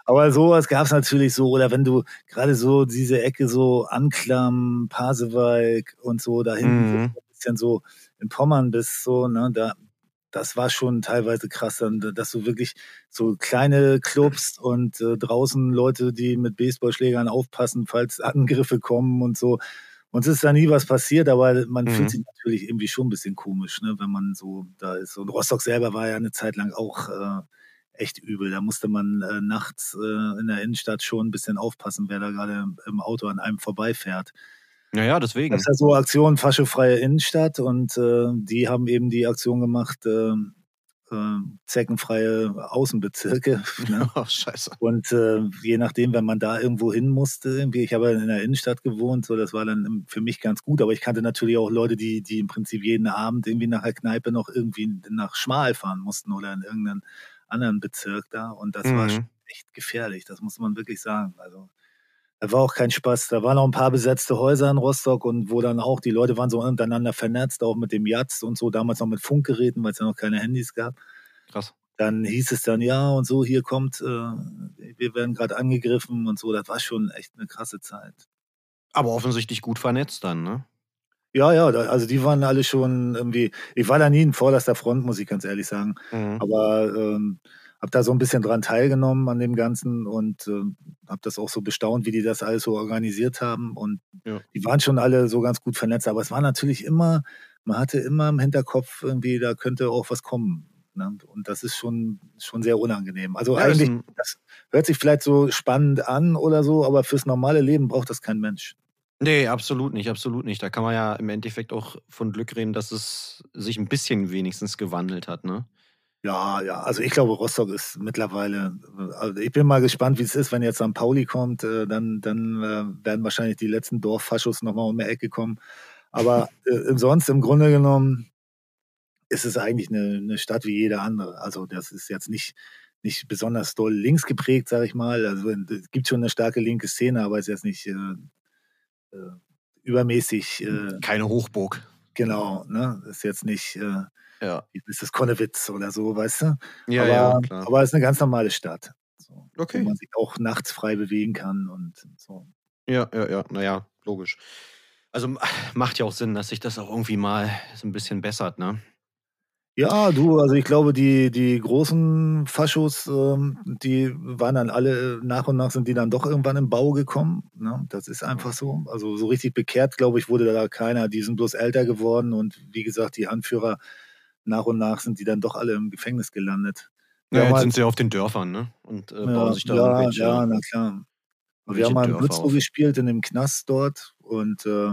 aber sowas gab es natürlich so, oder wenn du gerade so diese Ecke so Anklam, Pasewalk und so dahin, mhm. so ein bisschen so in Pommern bist, so, ne, da, das war schon teilweise krass, dann, dass du wirklich so kleine Clubs und äh, draußen Leute, die mit Baseballschlägern aufpassen, falls Angriffe kommen und so. Uns ist da nie was passiert, aber man mhm. fühlt sich natürlich irgendwie schon ein bisschen komisch, ne, wenn man so da ist. Und Rostock selber war ja eine Zeit lang auch äh, echt übel. Da musste man äh, nachts äh, in der Innenstadt schon ein bisschen aufpassen, wer da gerade im Auto an einem vorbeifährt. Naja, deswegen. Das ist ja so Aktion Faschefreie Innenstadt und äh, die haben eben die Aktion gemacht, äh, zeckenfreie Außenbezirke. Ne? Oh, scheiße. Und äh, je nachdem, wenn man da irgendwo hin musste, irgendwie, ich habe ja in der Innenstadt gewohnt, so das war dann für mich ganz gut, aber ich kannte natürlich auch Leute, die, die im Prinzip jeden Abend irgendwie nach der Kneipe noch irgendwie nach Schmal fahren mussten oder in irgendeinen anderen Bezirk da. Und das mhm. war echt gefährlich, das muss man wirklich sagen. Also war auch kein Spaß. Da waren auch ein paar besetzte Häuser in Rostock und wo dann auch die Leute waren so untereinander vernetzt, auch mit dem Jatz und so, damals noch mit Funkgeräten, weil es ja noch keine Handys gab. Krass. Dann hieß es dann, ja, und so, hier kommt, äh, wir werden gerade angegriffen und so. Das war schon echt eine krasse Zeit. Aber offensichtlich gut vernetzt dann, ne? Ja, ja, also die waren alle schon irgendwie, ich war da nie in vorderster Front, muss ich ganz ehrlich sagen. Mhm. Aber ähm, habe da so ein bisschen dran teilgenommen an dem Ganzen und äh, habe das auch so bestaunt, wie die das alles so organisiert haben. Und ja. die waren schon alle so ganz gut vernetzt, aber es war natürlich immer, man hatte immer im Hinterkopf irgendwie, da könnte auch was kommen. Ne? Und das ist schon, schon sehr unangenehm. Also ja, eigentlich, das, hört sich vielleicht so spannend an oder so, aber fürs normale Leben braucht das kein Mensch. Nee, absolut nicht, absolut nicht. Da kann man ja im Endeffekt auch von Glück reden, dass es sich ein bisschen wenigstens gewandelt hat, ne? Ja, ja, also ich glaube, Rostock ist mittlerweile, also ich bin mal gespannt, wie es ist, wenn jetzt St. Pauli kommt, äh, dann, dann äh, werden wahrscheinlich die letzten Dorffaschos nochmal um die Ecke kommen. Aber äh, sonst im Grunde genommen ist es eigentlich eine, eine Stadt wie jede andere. Also das ist jetzt nicht, nicht besonders doll links geprägt, sage ich mal. Also es gibt schon eine starke linke Szene, aber es ist jetzt nicht äh, äh, übermäßig. Äh, Keine Hochburg. Genau, ne? Ist jetzt nicht äh, ja. Ist das Konnewitz oder so, weißt du? Ja, aber, ja, klar. aber es ist eine ganz normale Stadt. So, okay. Wo man sich auch nachts frei bewegen kann und so. Ja, ja, ja, naja, logisch. Also macht ja auch Sinn, dass sich das auch irgendwie mal so ein bisschen bessert, ne? Ja, du, also ich glaube, die, die großen Faschos, ähm, die waren dann alle, nach und nach sind die dann doch irgendwann im Bau gekommen. Ne? Das ist einfach so. Also so richtig bekehrt, glaube ich, wurde da keiner. Die sind bloß älter geworden und wie gesagt, die Anführer, nach und nach sind die dann doch alle im Gefängnis gelandet. Ja, jetzt sind sie auf den Dörfern, ne? Und äh, bauen sich da ja, irgendwelche, ja, na klar. Wir haben mal in Würzburg gespielt, in dem Knast dort und äh,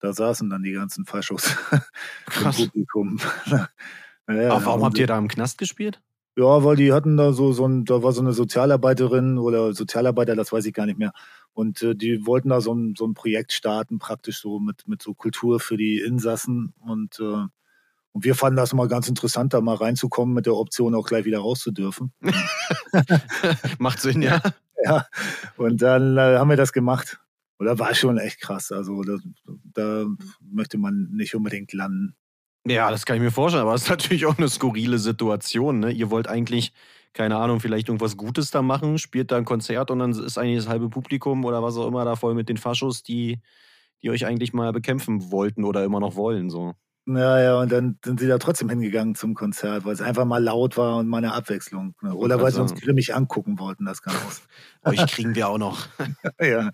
da saßen dann die ganzen Faschos Krass. im Publikum. naja, Aber warum habt ihr da im Knast gespielt? Ja, weil die hatten da so, so ein, da war so eine Sozialarbeiterin oder Sozialarbeiter, das weiß ich gar nicht mehr. Und äh, die wollten da so ein, so ein Projekt starten, praktisch so mit, mit so Kultur für die Insassen. Und, äh, und wir fanden das mal ganz interessant, da mal reinzukommen mit der Option auch gleich wieder raus zu dürfen. Macht Sinn, ja. Ja, und dann äh, haben wir das gemacht. Und da war schon echt krass. Also da, da möchte man nicht unbedingt landen. Ja, das kann ich mir vorstellen, aber es ist natürlich auch eine skurrile Situation. Ne? Ihr wollt eigentlich, keine Ahnung, vielleicht irgendwas Gutes da machen, spielt da ein Konzert und dann ist eigentlich das halbe Publikum oder was auch immer da voll mit den Faschos, die, die euch eigentlich mal bekämpfen wollten oder immer noch wollen. So. Ja, ja, und dann sind sie da trotzdem hingegangen zum Konzert, weil es einfach mal laut war und mal eine Abwechslung. Ne? Oder weil sie uns grimmig angucken wollten, das kann auch. Euch kriegen wir auch noch. ja.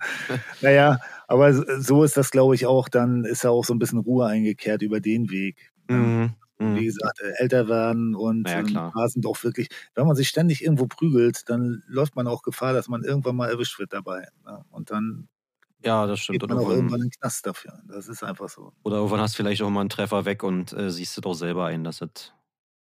Naja, aber so ist das, glaube ich, auch. Dann ist ja auch so ein bisschen Ruhe eingekehrt über den Weg. Mhm. Wie Mhm. gesagt, äh, älter werden und ja, ähm, klar. da sind auch wirklich, wenn man sich ständig irgendwo prügelt, dann läuft man auch Gefahr, dass man irgendwann mal erwischt wird dabei. Ne? Und dann Ja, das stimmt. geht Oder man auch irgendwann irgendwann, in den Knast dafür. Das ist einfach so. oder irgendwann hast du vielleicht auch mal einen Treffer weg und äh, siehst du doch selber ein, dass es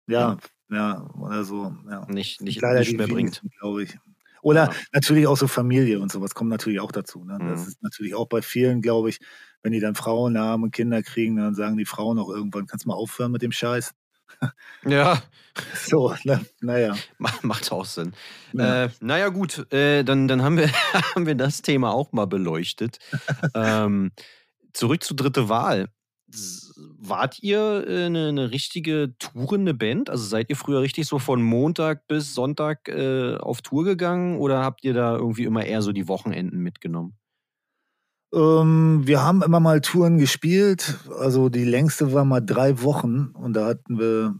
Ja, ja, oder so. Ja. nicht, nicht, Leider nicht mehr bringt. glaube ich. Oder Ja. natürlich auch so Familie und sowas kommt natürlich auch dazu. Ne? Das Mhm. ist natürlich auch bei vielen, glaube ich, wenn die dann Frauen haben und Kinder kriegen, dann sagen die Frauen auch irgendwann, kannst du mal aufhören mit dem Scheiß? Ja, So, ne? naja. ma- macht auch Sinn. Ja. Äh, naja, gut, äh, dann, dann haben, wir, haben wir das Thema auch mal beleuchtet. ähm, zurück zur dritte Wahl. Wart ihr äh, eine, eine richtige tourende Band? Also seid ihr früher richtig so von Montag bis Sonntag äh, auf Tour gegangen oder habt ihr da irgendwie immer eher so die Wochenenden mitgenommen? Ähm, wir haben immer mal Touren gespielt. Also die längste war mal drei Wochen und da hatten wir,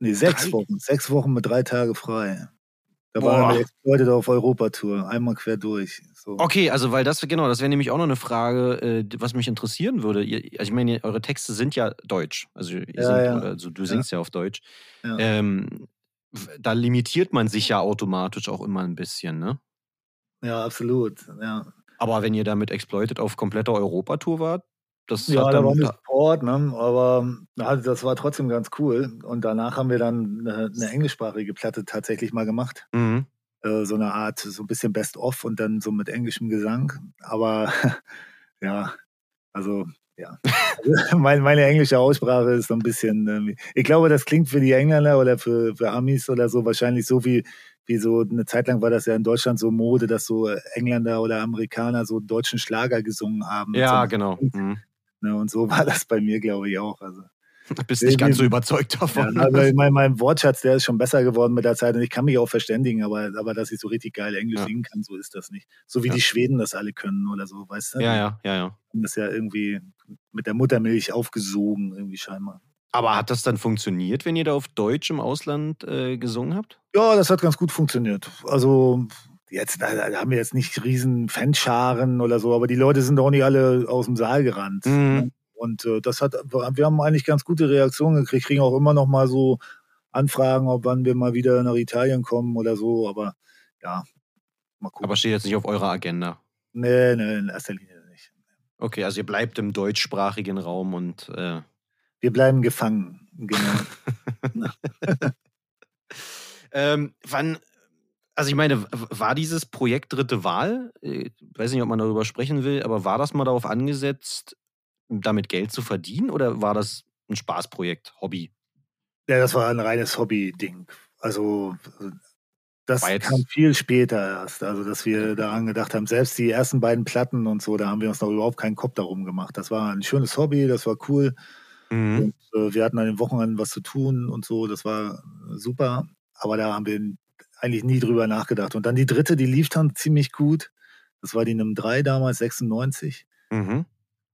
nee, sechs Drei? Wochen. Sechs Wochen mit drei Tage frei. Da Boah. waren wir Exploited auf Europatour, einmal quer durch. So. Okay, also weil das, genau, das wäre nämlich auch noch eine Frage, äh, was mich interessieren würde. Ihr, also ich meine, eure Texte sind ja deutsch. Also, ihr Ja, singt, ja. also du singst ja, auf Deutsch. Ja. Ähm, da limitiert man sich ja automatisch auch immer ein bisschen, ne? Ja, absolut. Ja. Aber wenn ihr da mit Exploited auf kompletter Europatour wart, das Ja, hat da wir da, Sport, ne? aber ja, das war trotzdem ganz cool. Und danach haben wir dann eine, eine englischsprachige Platte tatsächlich mal gemacht. Mhm. Äh, so eine Art, so ein bisschen Best-of und dann so mit englischem Gesang. Aber ja, also ja. Also, mein, meine englische Aussprache ist so ein bisschen, ähm, ich glaube, das klingt für die Engländer oder für, für Amis oder so wahrscheinlich so wie, wie so eine Zeit lang war das ja in Deutschland so Mode, dass so Engländer oder Amerikaner so deutschen Schlager gesungen haben. Ja, so, genau. Mhm. Ne, und so war das bei mir, glaube ich, auch. Also, Bist Nee, nicht ganz so überzeugt ja, davon. also ich mein, mein Wortschatz, der ist schon besser geworden mit der Zeit und ich kann mich auch verständigen, aber, aber dass ich so richtig geil Englisch Ja. singen kann, so ist das nicht. So wie Ja. die Schweden das alle können oder so, weißt du? ja, ja, ja, ja. Das ja irgendwie mit der Muttermilch aufgesogen, irgendwie scheinbar. Aber hat das dann funktioniert, wenn ihr da auf Deutsch im Ausland äh, gesungen habt? Ja, das hat ganz gut funktioniert. Also jetzt da, da haben wir jetzt nicht riesen Fanscharen oder so, aber die Leute sind auch nicht alle aus dem Saal gerannt. Mhm. ne? Und äh, das hat, wir haben eigentlich ganz gute Reaktionen gekriegt, kriegen auch immer noch mal so Anfragen, ob wann wir mal wieder nach Italien kommen oder so, aber ja, mal gucken. Aber steht jetzt nicht auf eurer Agenda. nee, nee, in erster Linie nicht. Okay, also ihr bleibt im deutschsprachigen Raum und äh, Wir bleiben gefangen. Genau. ähm, wann, also ich meine, war dieses Projekt Dritte Wahl, äh, weiß nicht, ob man darüber sprechen will, aber war das mal darauf angesetzt, damit Geld zu verdienen oder war das ein Spaßprojekt, Hobby? ja, das war ein reines Hobby-Ding. Also das kam viel später erst. Also, dass wir daran gedacht haben, selbst die ersten beiden Platten und so, da haben wir uns noch überhaupt keinen Kopf darum gemacht. Das war ein schönes Hobby, das war cool. Mhm. Und, äh, wir hatten an den Wochenenden was zu tun und so, das war äh, super. Aber da haben wir eigentlich nie drüber nachgedacht. Und dann die dritte, die lief dann ziemlich gut. Das war die NIM 3 damals, 96. Mhm.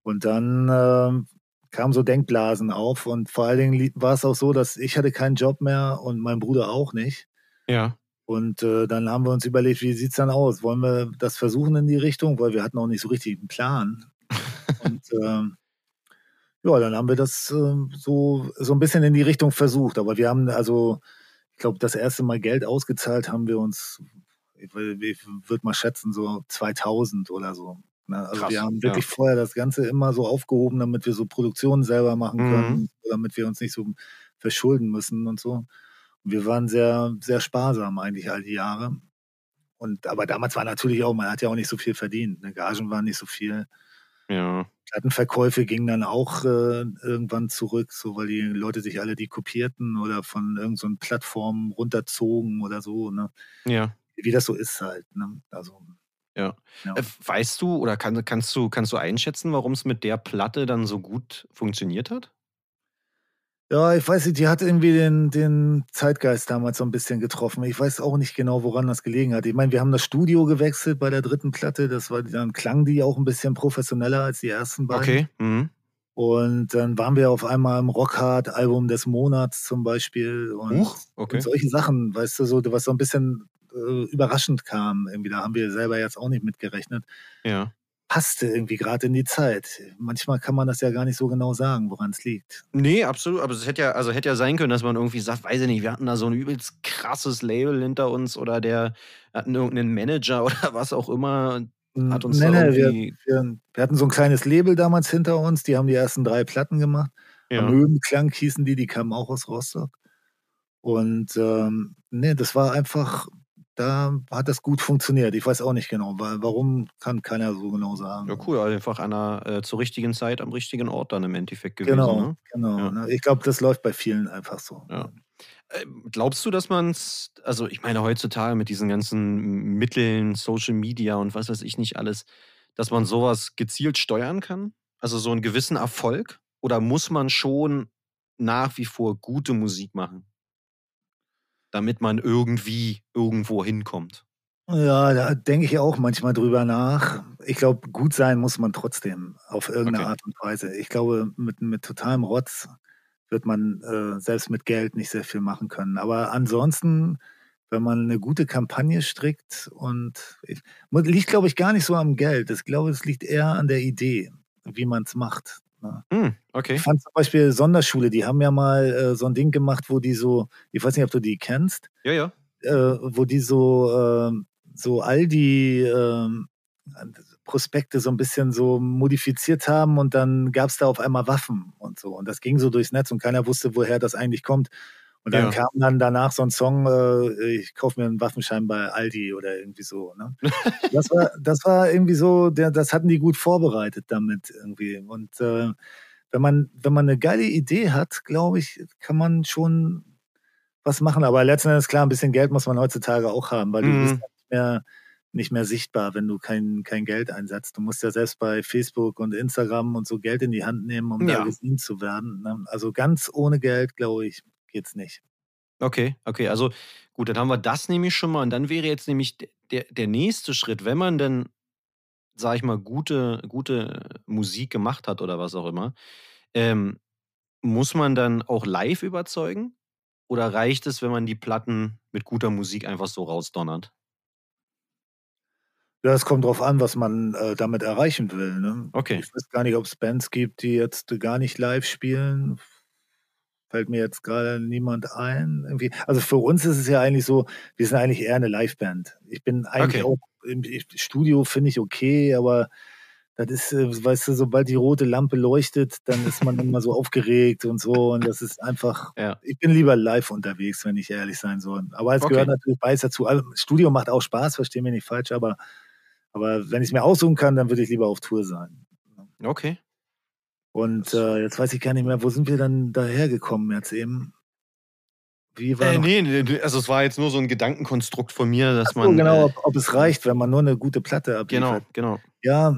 Und dann ähm, kamen so Denkblasen auf und vor allen Dingen war es auch so, dass ich hatte keinen Job mehr und mein Bruder auch nicht. Ja. Und äh, dann haben wir uns überlegt, wie sieht es dann aus? Wollen wir das versuchen in die Richtung? Weil wir hatten auch nicht so richtig einen Plan. und ähm, ja, dann haben wir das äh, so, so ein bisschen in die Richtung versucht. Aber wir haben also, ich glaube, das erste Mal Geld ausgezahlt haben wir uns, ich, ich würde mal schätzen, so 2000 oder so. Ne? Also Krass, wir haben wirklich ja. vorher das Ganze immer so aufgehoben, damit wir so Produktionen selber machen können, mhm. damit wir uns nicht so verschulden müssen und so wir waren sehr, sehr sparsam eigentlich all die Jahre. Und, aber damals war natürlich auch, man hat ja auch nicht so viel verdient. Ne? Gagen waren nicht so viel. Ja. Plattenverkäufe gingen dann auch äh, irgendwann zurück, so weil die Leute sich alle die kopierten oder von irgendeinen so Plattformen runterzogen oder so. Ne? Ja. Wie das so ist halt. Ne? Also, ja. ja. Äh, weißt du oder kann, kannst, du, kannst du einschätzen, warum es mit der Platte dann so gut funktioniert hat? Ja, ich weiß nicht, die hat irgendwie den, den Zeitgeist damals so ein bisschen getroffen. Ich weiß auch nicht genau, woran das gelegen hat. Ich meine, wir haben das Studio gewechselt bei der dritten Platte. Das war, dann klang die auch ein bisschen professioneller als die ersten beiden. Okay. Mhm. Und dann waren wir auf einmal im Rockhard-Album des Monats zum Beispiel. Und, Huch, okay. und solche Sachen, weißt du, so, was so ein bisschen äh, überraschend kam. Irgendwie, da haben wir selber jetzt auch nicht mitgerechnet. Ja passte irgendwie gerade in die Zeit. Manchmal kann man das ja gar nicht so genau sagen, woran es liegt. Nee, absolut. Aber es hätte ja, also hätte ja sein können, dass man irgendwie sagt, weiß ich nicht, wir hatten da so ein übelst krasses Label hinter uns oder der hatten irgendeinen Manager oder was auch immer. Hat uns nee, nee, wir, wir, wir, hatten so ein kleines Label damals hinter uns, die haben die ersten drei Platten gemacht. Ja. Höhenklang hießen die, die kamen auch aus Rostock. Und ähm, nee, das war einfach da hat das gut funktioniert. Ich weiß auch nicht genau, weil, warum kann keiner so genau sagen. Ja, cool, einfach einer äh, zur richtigen Zeit am richtigen Ort dann im Endeffekt gewesen. Genau, ne? genau. Ja. Ne? Ich glaube, das läuft bei vielen einfach so. Ja. Äh, glaubst du, dass man es, also ich meine heutzutage mit diesen ganzen Mitteln, Social Media und was weiß ich nicht alles, dass man sowas gezielt steuern kann? Also so einen gewissen Erfolg? Oder muss man schon nach wie vor gute Musik machen? Damit man irgendwie irgendwo hinkommt. Ja, da denke ich auch manchmal drüber nach. Ich glaube, gut sein muss man trotzdem auf irgendeine okay. Art und Weise. Ich glaube, mit, mit totalem Rotz wird man äh, selbst mit Geld nicht sehr viel machen können. Aber ansonsten, wenn man eine gute Kampagne strickt und ich, liegt, glaube ich, gar nicht so am Geld. Ich glaube, es liegt eher an der Idee, wie man es macht. Mm, okay. Ich fand zum Beispiel Sonderschule, die haben ja mal äh, so ein Ding gemacht, wo die so, ich weiß nicht, ob du die kennst. Ja, ja. Äh, wo die so, äh, so all die ähm, Prospekte so ein bisschen so modifiziert haben und dann gab es da auf einmal Waffen und so. Und das ging so durchs Netz und keiner wusste, woher das eigentlich kommt. Und dann ja. kam dann danach so ein Song, äh, ich kaufe mir einen Waffenschein bei Aldi oder irgendwie so. Ne? das, war, das war irgendwie so, der, das hatten die gut vorbereitet damit irgendwie. Und äh, wenn man, wenn man eine geile Idee hat, glaube ich, kann man schon was machen. Aber letzten Endes klar, ein bisschen Geld muss man heutzutage auch haben, weil mhm. du bist nicht mehr, nicht mehr sichtbar, wenn du kein, kein Geld einsetzt. Du musst ja selbst bei Facebook und Instagram und so Geld in die Hand nehmen, um ja. da gesehen zu werden. Ne? Also ganz ohne Geld, glaube ich, geht's nicht. Okay, okay, also gut, dann haben wir das nämlich schon mal. Und dann wäre jetzt nämlich der, der nächste Schritt, wenn man denn, sag ich mal, gute, gute Musik gemacht hat oder was auch immer, ähm, muss man dann auch live überzeugen? Oder reicht es, wenn man die Platten mit guter Musik einfach so rausdonnert? Ja, es kommt drauf an, was man äh, damit erreichen will. Ne? Okay. Ich weiß gar nicht, ob es Bands gibt, die jetzt gar nicht live spielen fällt mir jetzt gerade niemand ein. Irgendwie. Also für uns ist es ja eigentlich so, wir sind eigentlich eher eine Liveband. Ich bin eigentlich okay. auch im Studio finde ich okay, aber das ist, äh, weißt du, sobald die rote Lampe leuchtet, dann ist man immer so aufgeregt und so. Und das ist einfach, ja. ich bin lieber live unterwegs, wenn ich ehrlich sein soll. Aber es okay. gehört natürlich beides dazu. Also, Studio macht auch Spaß, verstehe mich nicht falsch, aber, aber wenn ich es mir aussuchen kann, dann würde ich lieber auf Tour sein. Okay. Und äh, jetzt weiß ich gar nicht mehr, wo sind wir dann dahergekommen jetzt eben? Wie war äh, nee, nee, also es war jetzt nur so ein Gedankenkonstrukt von mir, dass so, man. Genau, äh, ob, ob, es reicht, wenn man nur eine gute Platte abliefert. Genau, genau. Ja,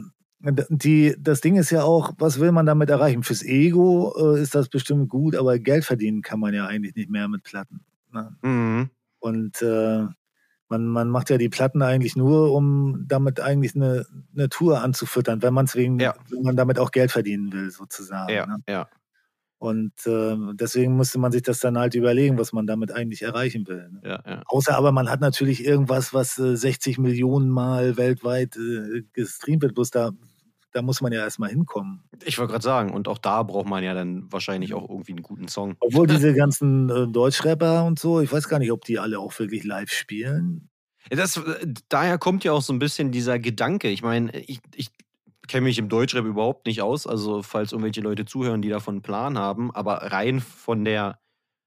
die, das Ding ist ja auch, was will man damit erreichen? Fürs Ego äh, ist das bestimmt gut, aber Geld verdienen kann man ja eigentlich nicht mehr mit Platten. Ne? Mhm. Und äh, man, man macht ja die Platten eigentlich nur, um damit eigentlich eine, eine Tour anzufüttern, wenn man wegen, Ja. wenn man damit auch Geld verdienen will, sozusagen. Ja, Ne? ja. Und äh, deswegen musste man sich das dann halt überlegen, was man damit eigentlich erreichen will. Ne? Ja, ja. Außer aber man hat natürlich irgendwas, was äh, 60 Millionen Mal weltweit äh, gestreamt wird, bloß da, da muss man ja erstmal hinkommen. Ich wollte gerade sagen, und auch da braucht man ja dann wahrscheinlich auch irgendwie einen guten Song. Obwohl diese ganzen äh, Deutschrapper und so, ich weiß gar nicht, ob die alle auch wirklich live spielen. Das, äh, daher kommt ja auch so ein bisschen dieser Gedanke. Ich meine, ich, ich kenne mich im Deutschrap überhaupt nicht aus, also falls irgendwelche Leute zuhören, die davon einen Plan haben, aber rein von der,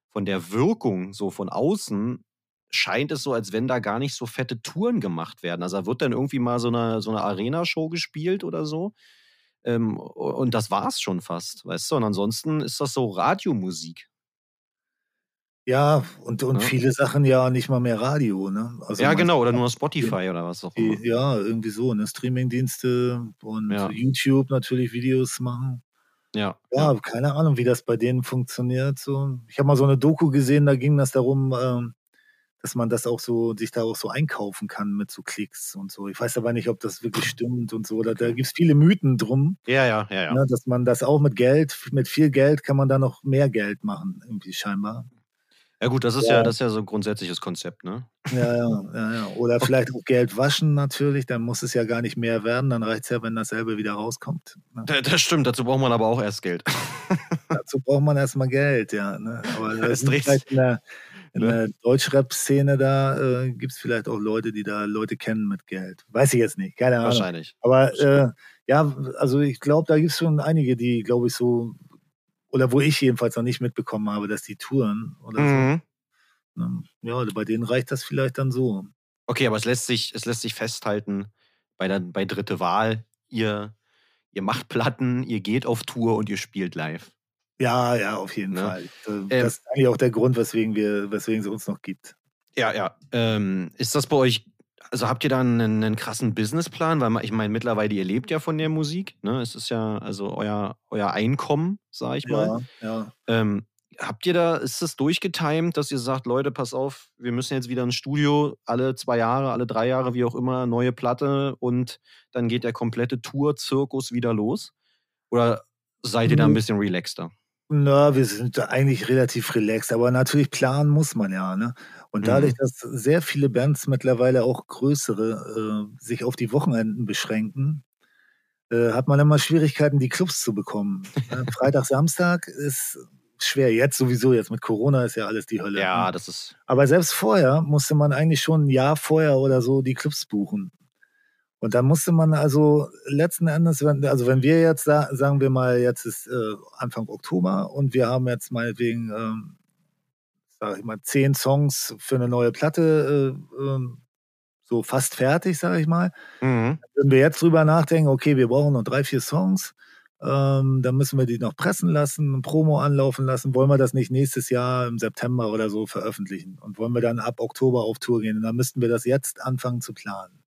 von der Wirkung, so von außen, scheint es so, als wenn da gar nicht so fette Touren gemacht werden. Also da wird dann irgendwie mal so eine, so eine Arena-Show gespielt oder so. Ähm, und das war's schon fast, weißt du? Und ansonsten ist das so Radiomusik. Ja, und, und Ja. viele Sachen ja nicht mal mehr Radio, ne? Also ja, genau, oder nur Spotify oder was auch immer. ja, irgendwie so, ne? Streamingdienste und Ja. YouTube natürlich Videos machen. Ja, Ja, keine Ahnung, wie das bei denen funktioniert. So. Ich habe mal so eine Doku gesehen, da ging das darum, ähm, dass man das auch so, sich da auch so einkaufen kann mit so Klicks und so. Ich weiß aber nicht, ob das wirklich stimmt und so. Da, da gibt es viele Mythen drum, ja, ja, ja. ja. ne, dass man das auch mit Geld, mit viel Geld kann man da noch mehr Geld machen, irgendwie scheinbar. Ja gut, das ist ja, Ja. das ist ja so ein grundsätzliches Konzept, ne? Ja, ja, ja, ja. Oder vielleicht auch Geld waschen natürlich, dann muss es ja gar nicht mehr werden, dann reicht es ja, wenn dasselbe wieder rauskommt. Ne? Da- Das stimmt, dazu braucht man aber auch erst Geld. Dazu braucht man erstmal Geld, ja. Ne? Aber da Es sind dreht vielleicht in der, Ne? der Deutschrap-Szene da äh, gibt es vielleicht auch Leute, die da Leute kennen mit Geld. Weiß ich jetzt nicht, keine Ahnung. Wahrscheinlich. Aber äh, ja, also ich glaube, da gibt es schon einige, die, glaube ich, so, oder wo ich jedenfalls noch nicht mitbekommen habe, dass die touren oder Mhm. so. Ne? Ja, bei denen reicht das vielleicht dann so. Okay, aber es lässt sich, es lässt sich festhalten bei, der, bei dritte Wahl, ihr, ihr macht Platten, ihr geht auf Tour und ihr spielt live. Ja, ja, auf jeden Ne? Fall. Äh, Ähm, Das ist eigentlich auch der Grund, weswegen wir, weswegen es uns noch gibt. Ja, ja. Ähm, ist das bei euch, also habt ihr da einen, einen krassen Businessplan? Weil ich meine, mittlerweile, ihr lebt ja von der Musik, ne? Es ist ja also euer, euer Einkommen, sag ich mal. Ja, ja. Ähm, habt ihr da, ist das durchgetimt, dass ihr sagt, Leute, pass auf, wir müssen jetzt wieder ins Studio, alle zwei Jahre, alle drei Jahre, wie auch immer, neue Platte und dann geht der komplette Tour-Zirkus wieder los? Oder seid ihr da ein Nö. bisschen relaxter? Na, wir sind da eigentlich relativ relaxed, aber natürlich planen muss man ja. Ne? Und Mhm. dadurch, dass sehr viele Bands mittlerweile auch größere äh, sich auf die Wochenenden beschränken, äh, hat man immer Schwierigkeiten, die Clubs zu bekommen. Ne? Freitag, Samstag ist schwer. Jetzt sowieso, jetzt mit Corona ist ja alles die Hölle. Ja, ne? das ist. Aber selbst vorher musste man eigentlich schon ein Jahr vorher oder so die Clubs buchen. Und dann musste man also letzten Endes, wenn, also wenn wir jetzt sa- sagen wir mal, jetzt ist äh, Anfang Oktober und wir haben jetzt meinetwegen, ähm, sag ich mal, zehn Songs für eine neue Platte äh, ähm, so fast fertig, sage ich mal. Mhm. Wenn wir jetzt drüber nachdenken, okay, wir brauchen noch drei, vier Songs, ähm, dann müssen wir die noch pressen lassen, Promo anlaufen lassen. Wollen wir das nicht nächstes Jahr im September oder so veröffentlichen? Und wollen wir dann ab Oktober auf Tour gehen? Und dann müssten wir das jetzt anfangen zu planen.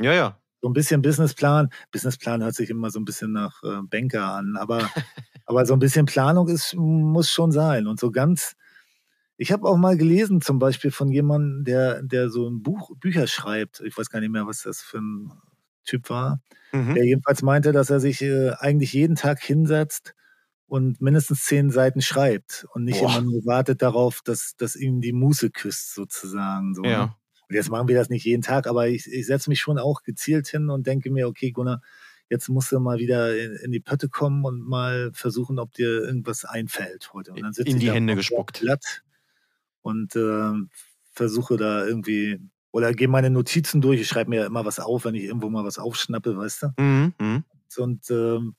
Ja, ja. So ein bisschen Businessplan. Businessplan hört sich immer so ein bisschen nach äh, Banker an, aber, aber so ein bisschen Planung ist, muss schon sein. Und so ganz, ich habe auch mal gelesen, zum Beispiel von jemandem, der, der so ein Buch, Bücher schreibt. Ich weiß gar nicht mehr, was das für ein Typ war. Mhm. Der jedenfalls meinte, dass er sich äh, eigentlich jeden Tag hinsetzt und mindestens zehn Seiten schreibt und nicht Boah. immer nur wartet darauf, dass, dass ihm die Muße küsst, sozusagen. So, ne? Ja. Jetzt machen wir das nicht jeden Tag, aber ich, ich setze mich schon auch gezielt hin und denke mir, okay, Gunnar, jetzt musst du mal wieder in, in die Pötte kommen und mal versuchen, ob dir irgendwas einfällt heute. Und dann sitze In ich die da Hände gespuckt. Blatt und äh, versuche da irgendwie oder gehe meine Notizen durch. Ich schreibe mir ja immer was auf, wenn ich irgendwo mal was aufschnappe, weißt du? Mhm. Mhm. Und ähm,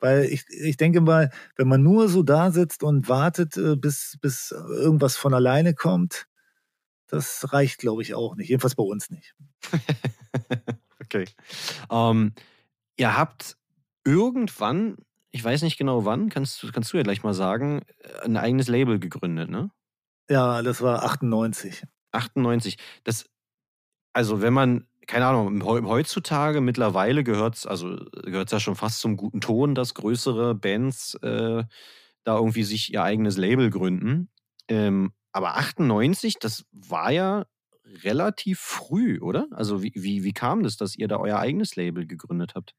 weil ich, ich denke mal, wenn man nur so da sitzt und wartet, äh, bis, bis irgendwas von alleine kommt, das reicht, glaube ich, auch nicht. Jedenfalls bei uns nicht. okay. Ähm, ihr habt irgendwann, ich weiß nicht genau wann, kannst, du- kannst du ja gleich mal sagen, ein eigenes Label gegründet, ne? Ja, das war 98. 98. Das, also wenn man, keine Ahnung, heu- heutzutage mittlerweile gehört es, also gehört ja schon fast zum guten Ton, dass größere Bands äh, da irgendwie sich ihr eigenes Label gründen. Ähm, aber 98, das war ja relativ früh, oder? Also wie, wie, wie kam das, dass ihr da euer eigenes Label gegründet habt?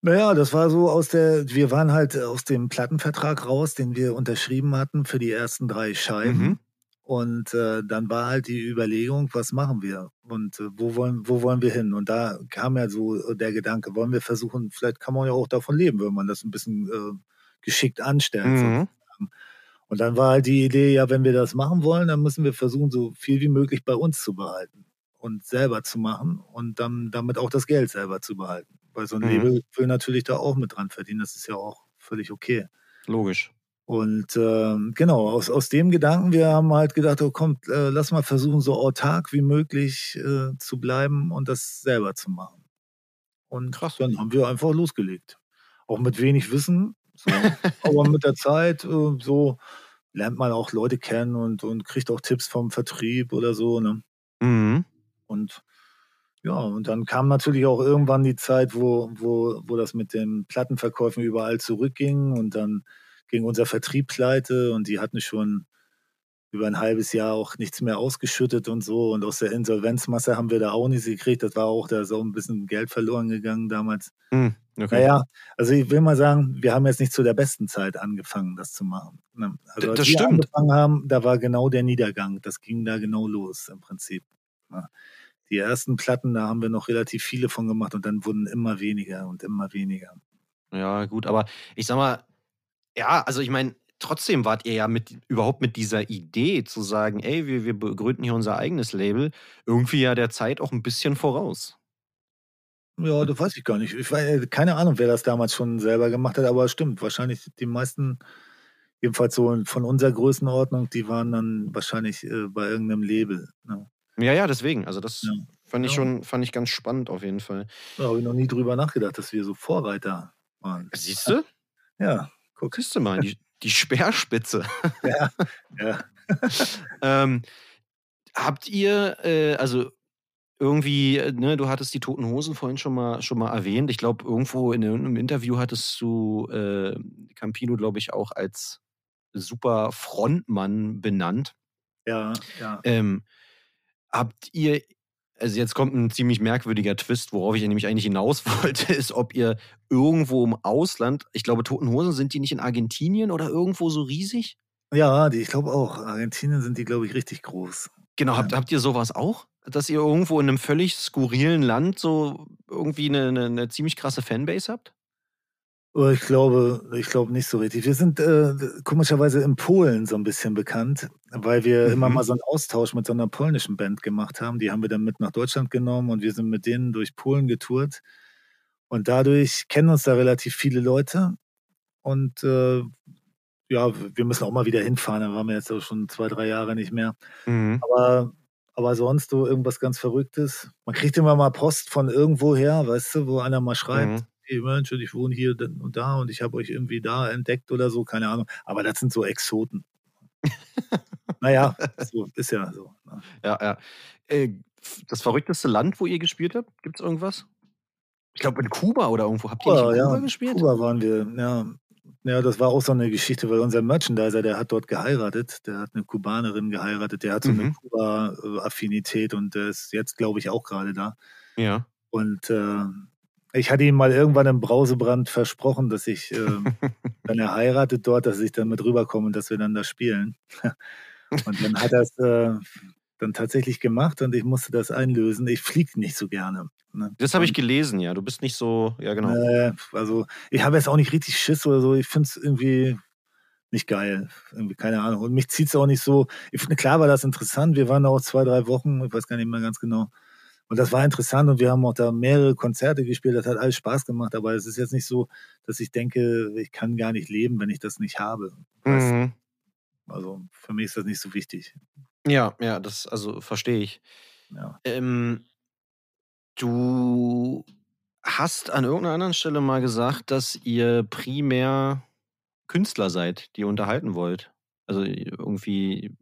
Naja, das war so aus der, wir waren halt aus dem Plattenvertrag raus, den wir unterschrieben hatten für die ersten drei Scheiben. Mhm. Und äh, dann war halt die Überlegung, was machen wir und äh, wo, wollen, wo wollen wir hin? Und da kam ja so der Gedanke, wollen wir versuchen, vielleicht kann man ja auch davon leben, wenn man das ein bisschen äh, geschickt anstellt. Mhm. sozusagen. Und dann war halt die Idee, ja, wenn wir das machen wollen, dann müssen wir versuchen, so viel wie möglich bei uns zu behalten und selber zu machen und dann damit auch das Geld selber zu behalten. Weil so ein Mhm. Label will natürlich da auch mit dran verdienen. Das ist ja auch völlig okay. Logisch. Und ähm, genau, aus, aus dem Gedanken, wir haben halt gedacht, oh komm, äh, lass mal versuchen, so autark wie möglich äh, zu bleiben und das selber zu machen. Und Krass. dann haben wir einfach losgelegt. Auch mit wenig Wissen, so, aber mit der Zeit äh, so lernt man auch Leute kennen und, und kriegt auch Tipps vom Vertrieb oder so. Ne? Mhm. Und ja, und dann kam natürlich auch irgendwann die Zeit, wo, wo, wo das mit den Plattenverkäufen überall zurückging und dann ging unser Vertrieb pleite und die hatten schon über ein halbes Jahr auch nichts mehr ausgeschüttet und so. Und aus der Insolvenzmasse haben wir da auch nichts gekriegt. Das war auch, da ist auch ein bisschen Geld verloren gegangen damals. Mhm. Okay. Naja, also ich will mal sagen, wir haben jetzt nicht zu der besten Zeit angefangen, das zu machen. Ne? Also als das wir stimmt. angefangen haben, da war genau der Niedergang. Das ging da genau los im Prinzip. Ne? Die ersten Platten, da haben wir noch relativ viele von gemacht und dann wurden immer weniger und immer weniger. Ja, gut, aber ich sag mal, ja, also ich meine, trotzdem wart ihr ja mit überhaupt mit dieser Idee zu sagen, ey, wir, wir begründen hier unser eigenes Label, irgendwie ja der Zeit auch ein bisschen voraus. Ja, das weiß ich gar nicht. Ich weiß, keine Ahnung, wer das damals schon selber gemacht hat, aber stimmt. Wahrscheinlich die meisten, jedenfalls so von unserer Größenordnung, die waren dann wahrscheinlich äh, bei irgendeinem Label. Ne? Ja, ja, deswegen. Also das Ja. fand ich Ja. schon, fand ich ganz spannend auf jeden Fall. Da habe ich noch nie drüber nachgedacht, dass wir so Vorreiter waren. Siehst du? Ja, guck. Siehst du mal, die, die Speerspitze. Ja, ja. ähm, habt ihr, äh, also irgendwie, ne, du hattest die Toten Hosen vorhin schon mal, schon mal erwähnt. Ich glaube, irgendwo in irgendeinem Interview hattest du äh, Campino, glaube ich, auch als super Frontmann benannt. Ja, ja. Ähm, habt ihr, also jetzt kommt ein ziemlich merkwürdiger Twist, worauf ich nämlich eigentlich hinaus wollte, ist, ob ihr irgendwo im Ausland, ich glaube, Toten Hosen sind die nicht in Argentinien oder irgendwo so riesig? Ja, die, ich glaube auch. Argentinien sind die, glaube ich, richtig groß. Genau, habt, Ja. habt ihr sowas auch? Dass ihr irgendwo in einem völlig skurrilen Land so irgendwie eine, eine, eine ziemlich krasse Fanbase habt? Aber Ich glaube, ich glaube nicht so richtig. Wir sind äh, komischerweise in Polen so ein bisschen bekannt, weil wir immer Mhm. mal so einen Austausch mit so einer polnischen Band gemacht haben. Die haben wir dann mit nach Deutschland genommen und wir sind mit denen durch Polen getourt. Und dadurch kennen uns da relativ viele Leute. Und äh, ja, wir müssen auch mal wieder hinfahren. Da waren wir jetzt auch schon zwei, drei Jahre nicht mehr. Mhm. Aber, aber sonst so irgendwas ganz Verrücktes. Man kriegt immer mal Post von irgendwo her, weißt du, wo einer mal schreibt, Mhm. hey Mensch, ich wohne hier und da und ich habe euch irgendwie da entdeckt oder so, keine Ahnung. Aber das sind so Exoten. naja, so, ist ja so. Ne? Ja, ja. Äh, das verrückteste Land, wo ihr gespielt habt? Gibt es irgendwas? Ich glaube in Kuba oder irgendwo. Habt ihr nicht in Kuba, Kuba ja, gespielt? Kuba waren wir, ja. Ja, das war auch so eine Geschichte, weil unser Merchandiser, der hat dort geheiratet, der hat eine Kubanerin geheiratet, der hat so eine Mhm. Kuba-Affinität und der ist jetzt, glaube ich, auch gerade da. Ja. Und äh, ich hatte ihm mal irgendwann im Brausebrand versprochen, dass ich, äh, wenn er heiratet dort, dass ich dann mit rüberkomme und dass wir dann da spielen. und dann hat er es äh, dann tatsächlich gemacht und ich musste das einlösen. Ich fliege nicht so gerne. Ne? Das habe ich gelesen, ja. Du bist nicht so, ja genau. äh, also ich habe jetzt auch nicht richtig Schiss oder so. Ich finde es irgendwie nicht geil. Irgendwie, keine Ahnung. Und mich zieht es auch nicht so. Ich finde, klar war das interessant. Wir waren da auch zwei, drei Wochen, ich weiß gar nicht mehr ganz genau. Und das war interessant und wir haben auch da mehrere Konzerte gespielt. Das hat alles Spaß gemacht. Aber es ist jetzt nicht so, dass ich denke, ich kann gar nicht leben, wenn ich das nicht habe. Mhm. Also für mich ist das nicht so wichtig. Ja, ja, das, also verstehe ich. Ja. Ähm, du hast an irgendeiner anderen Stelle mal gesagt, dass ihr primär Künstler seid, die ihr unterhalten wollt. Also irgendwie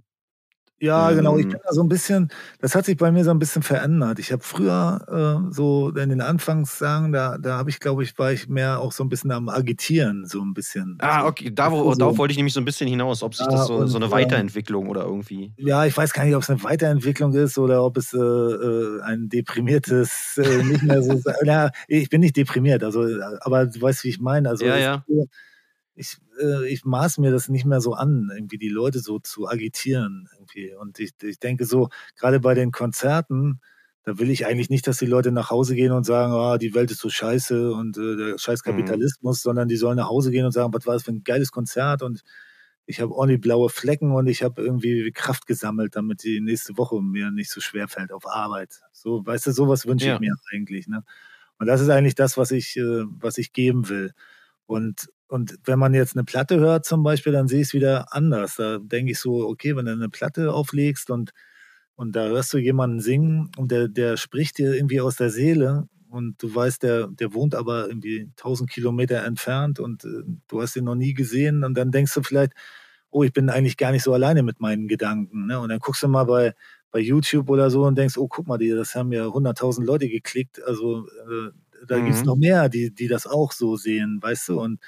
Ja, genau. Ich Ähm. bin da so ein bisschen, das hat sich bei mir so ein bisschen verändert. Ich habe früher äh, so in den Anfangssagen, da, da habe ich, glaube ich, war ich mehr auch so ein bisschen am Agitieren, so ein bisschen. Ah, so, okay, da, wo, du, darauf so, wollte ich nämlich so ein bisschen hinaus, ob sich Ja, das so, so eine äh, Weiterentwicklung oder irgendwie. ja, ich weiß gar nicht, ob es eine Weiterentwicklung ist oder ob es äh, äh, ein deprimiertes, äh, nicht mehr so. Ja, ich bin nicht deprimiert, also, aber du weißt, wie ich meine. Also Ja, ja. Ich, äh, ich maß mir das nicht mehr so an, irgendwie die Leute so zu agitieren. Irgendwie. Und ich, ich denke so, gerade bei den Konzerten, da will ich eigentlich nicht, dass die Leute nach Hause gehen und sagen, ah, die Welt ist so scheiße und äh, der scheiß Mhm. Kapitalismus, sondern die sollen nach Hause gehen und sagen, was war das für ein geiles Konzert und ich habe ordentlich blaue Flecken und ich habe irgendwie Kraft gesammelt, damit die nächste Woche mir nicht so schwer fällt auf Arbeit. So, weißt du, sowas wünsche Ja. ich mir eigentlich. Ne? Und das ist eigentlich das, was ich, äh, was ich geben will. Und, und wenn man jetzt eine Platte hört zum Beispiel, dann sehe ich es wieder anders. Da denke ich so, okay, wenn du eine Platte auflegst und, und da hörst du jemanden singen und der, der spricht dir irgendwie aus der Seele und du weißt, der, der wohnt aber irgendwie 1000 Kilometer entfernt und äh, du hast ihn noch nie gesehen und dann denkst du vielleicht, oh, ich bin eigentlich gar nicht so alleine mit meinen Gedanken. Ne? Und dann guckst du mal bei, bei YouTube oder so und denkst, oh, guck mal, die, das haben ja 100.000 Leute geklickt. Also äh, da Mhm. gibt's noch mehr, die, die das auch so sehen, weißt du? Und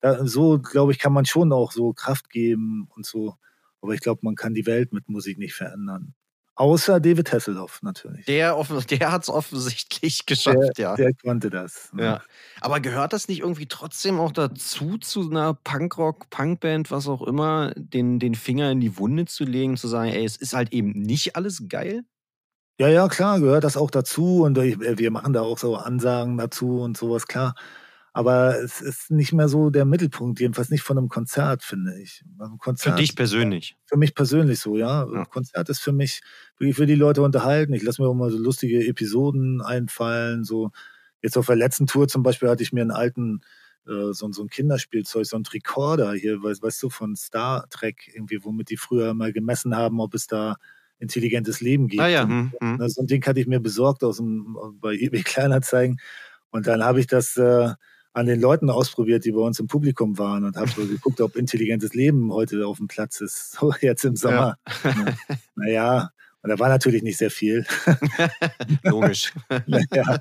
da, so, glaube ich, kann man schon auch so Kraft geben und so. Aber ich glaube, man kann die Welt mit Musik nicht verändern. Außer David Hasselhoff natürlich. Der, offen, der hat es offensichtlich geschafft, ja. Der konnte das. ne? ja. Aber gehört das nicht irgendwie trotzdem auch dazu, zu einer Punkrock, Punkband, was auch immer, den, den Finger in die Wunde zu legen, zu sagen, ey, es ist halt eben nicht alles geil? Ja, ja, klar, gehört das auch dazu und äh, wir machen da auch so Ansagen dazu und sowas, klar. Aber es ist nicht mehr so der Mittelpunkt, jedenfalls nicht von einem Konzert, finde ich. Ein Für Konzert, dich persönlich. für mich persönlich so, ja. Ja. Ein Konzert ist für mich, ich will die Leute unterhalten. Ich lasse mir auch mal so lustige Episoden einfallen. So jetzt auf der letzten Tour zum Beispiel hatte ich mir einen alten, äh, so, so ein Kinderspielzeug, so ein Tricorder hier, weißt, weißt du, von Star Trek irgendwie, womit die früher mal gemessen haben, ob es da intelligentes Leben gibt. Ah ja, hm, hm. Ne, so ein Ding hatte ich mir besorgt aus dem, bei eBay Kleinanzeigen. Und dann habe ich das äh, an den Leuten ausprobiert, die bei uns im Publikum waren und habe so geguckt, ob intelligentes Leben heute auf dem Platz ist. So jetzt im Sommer. Ne? Naja, und da war natürlich nicht sehr viel. Logisch. ja.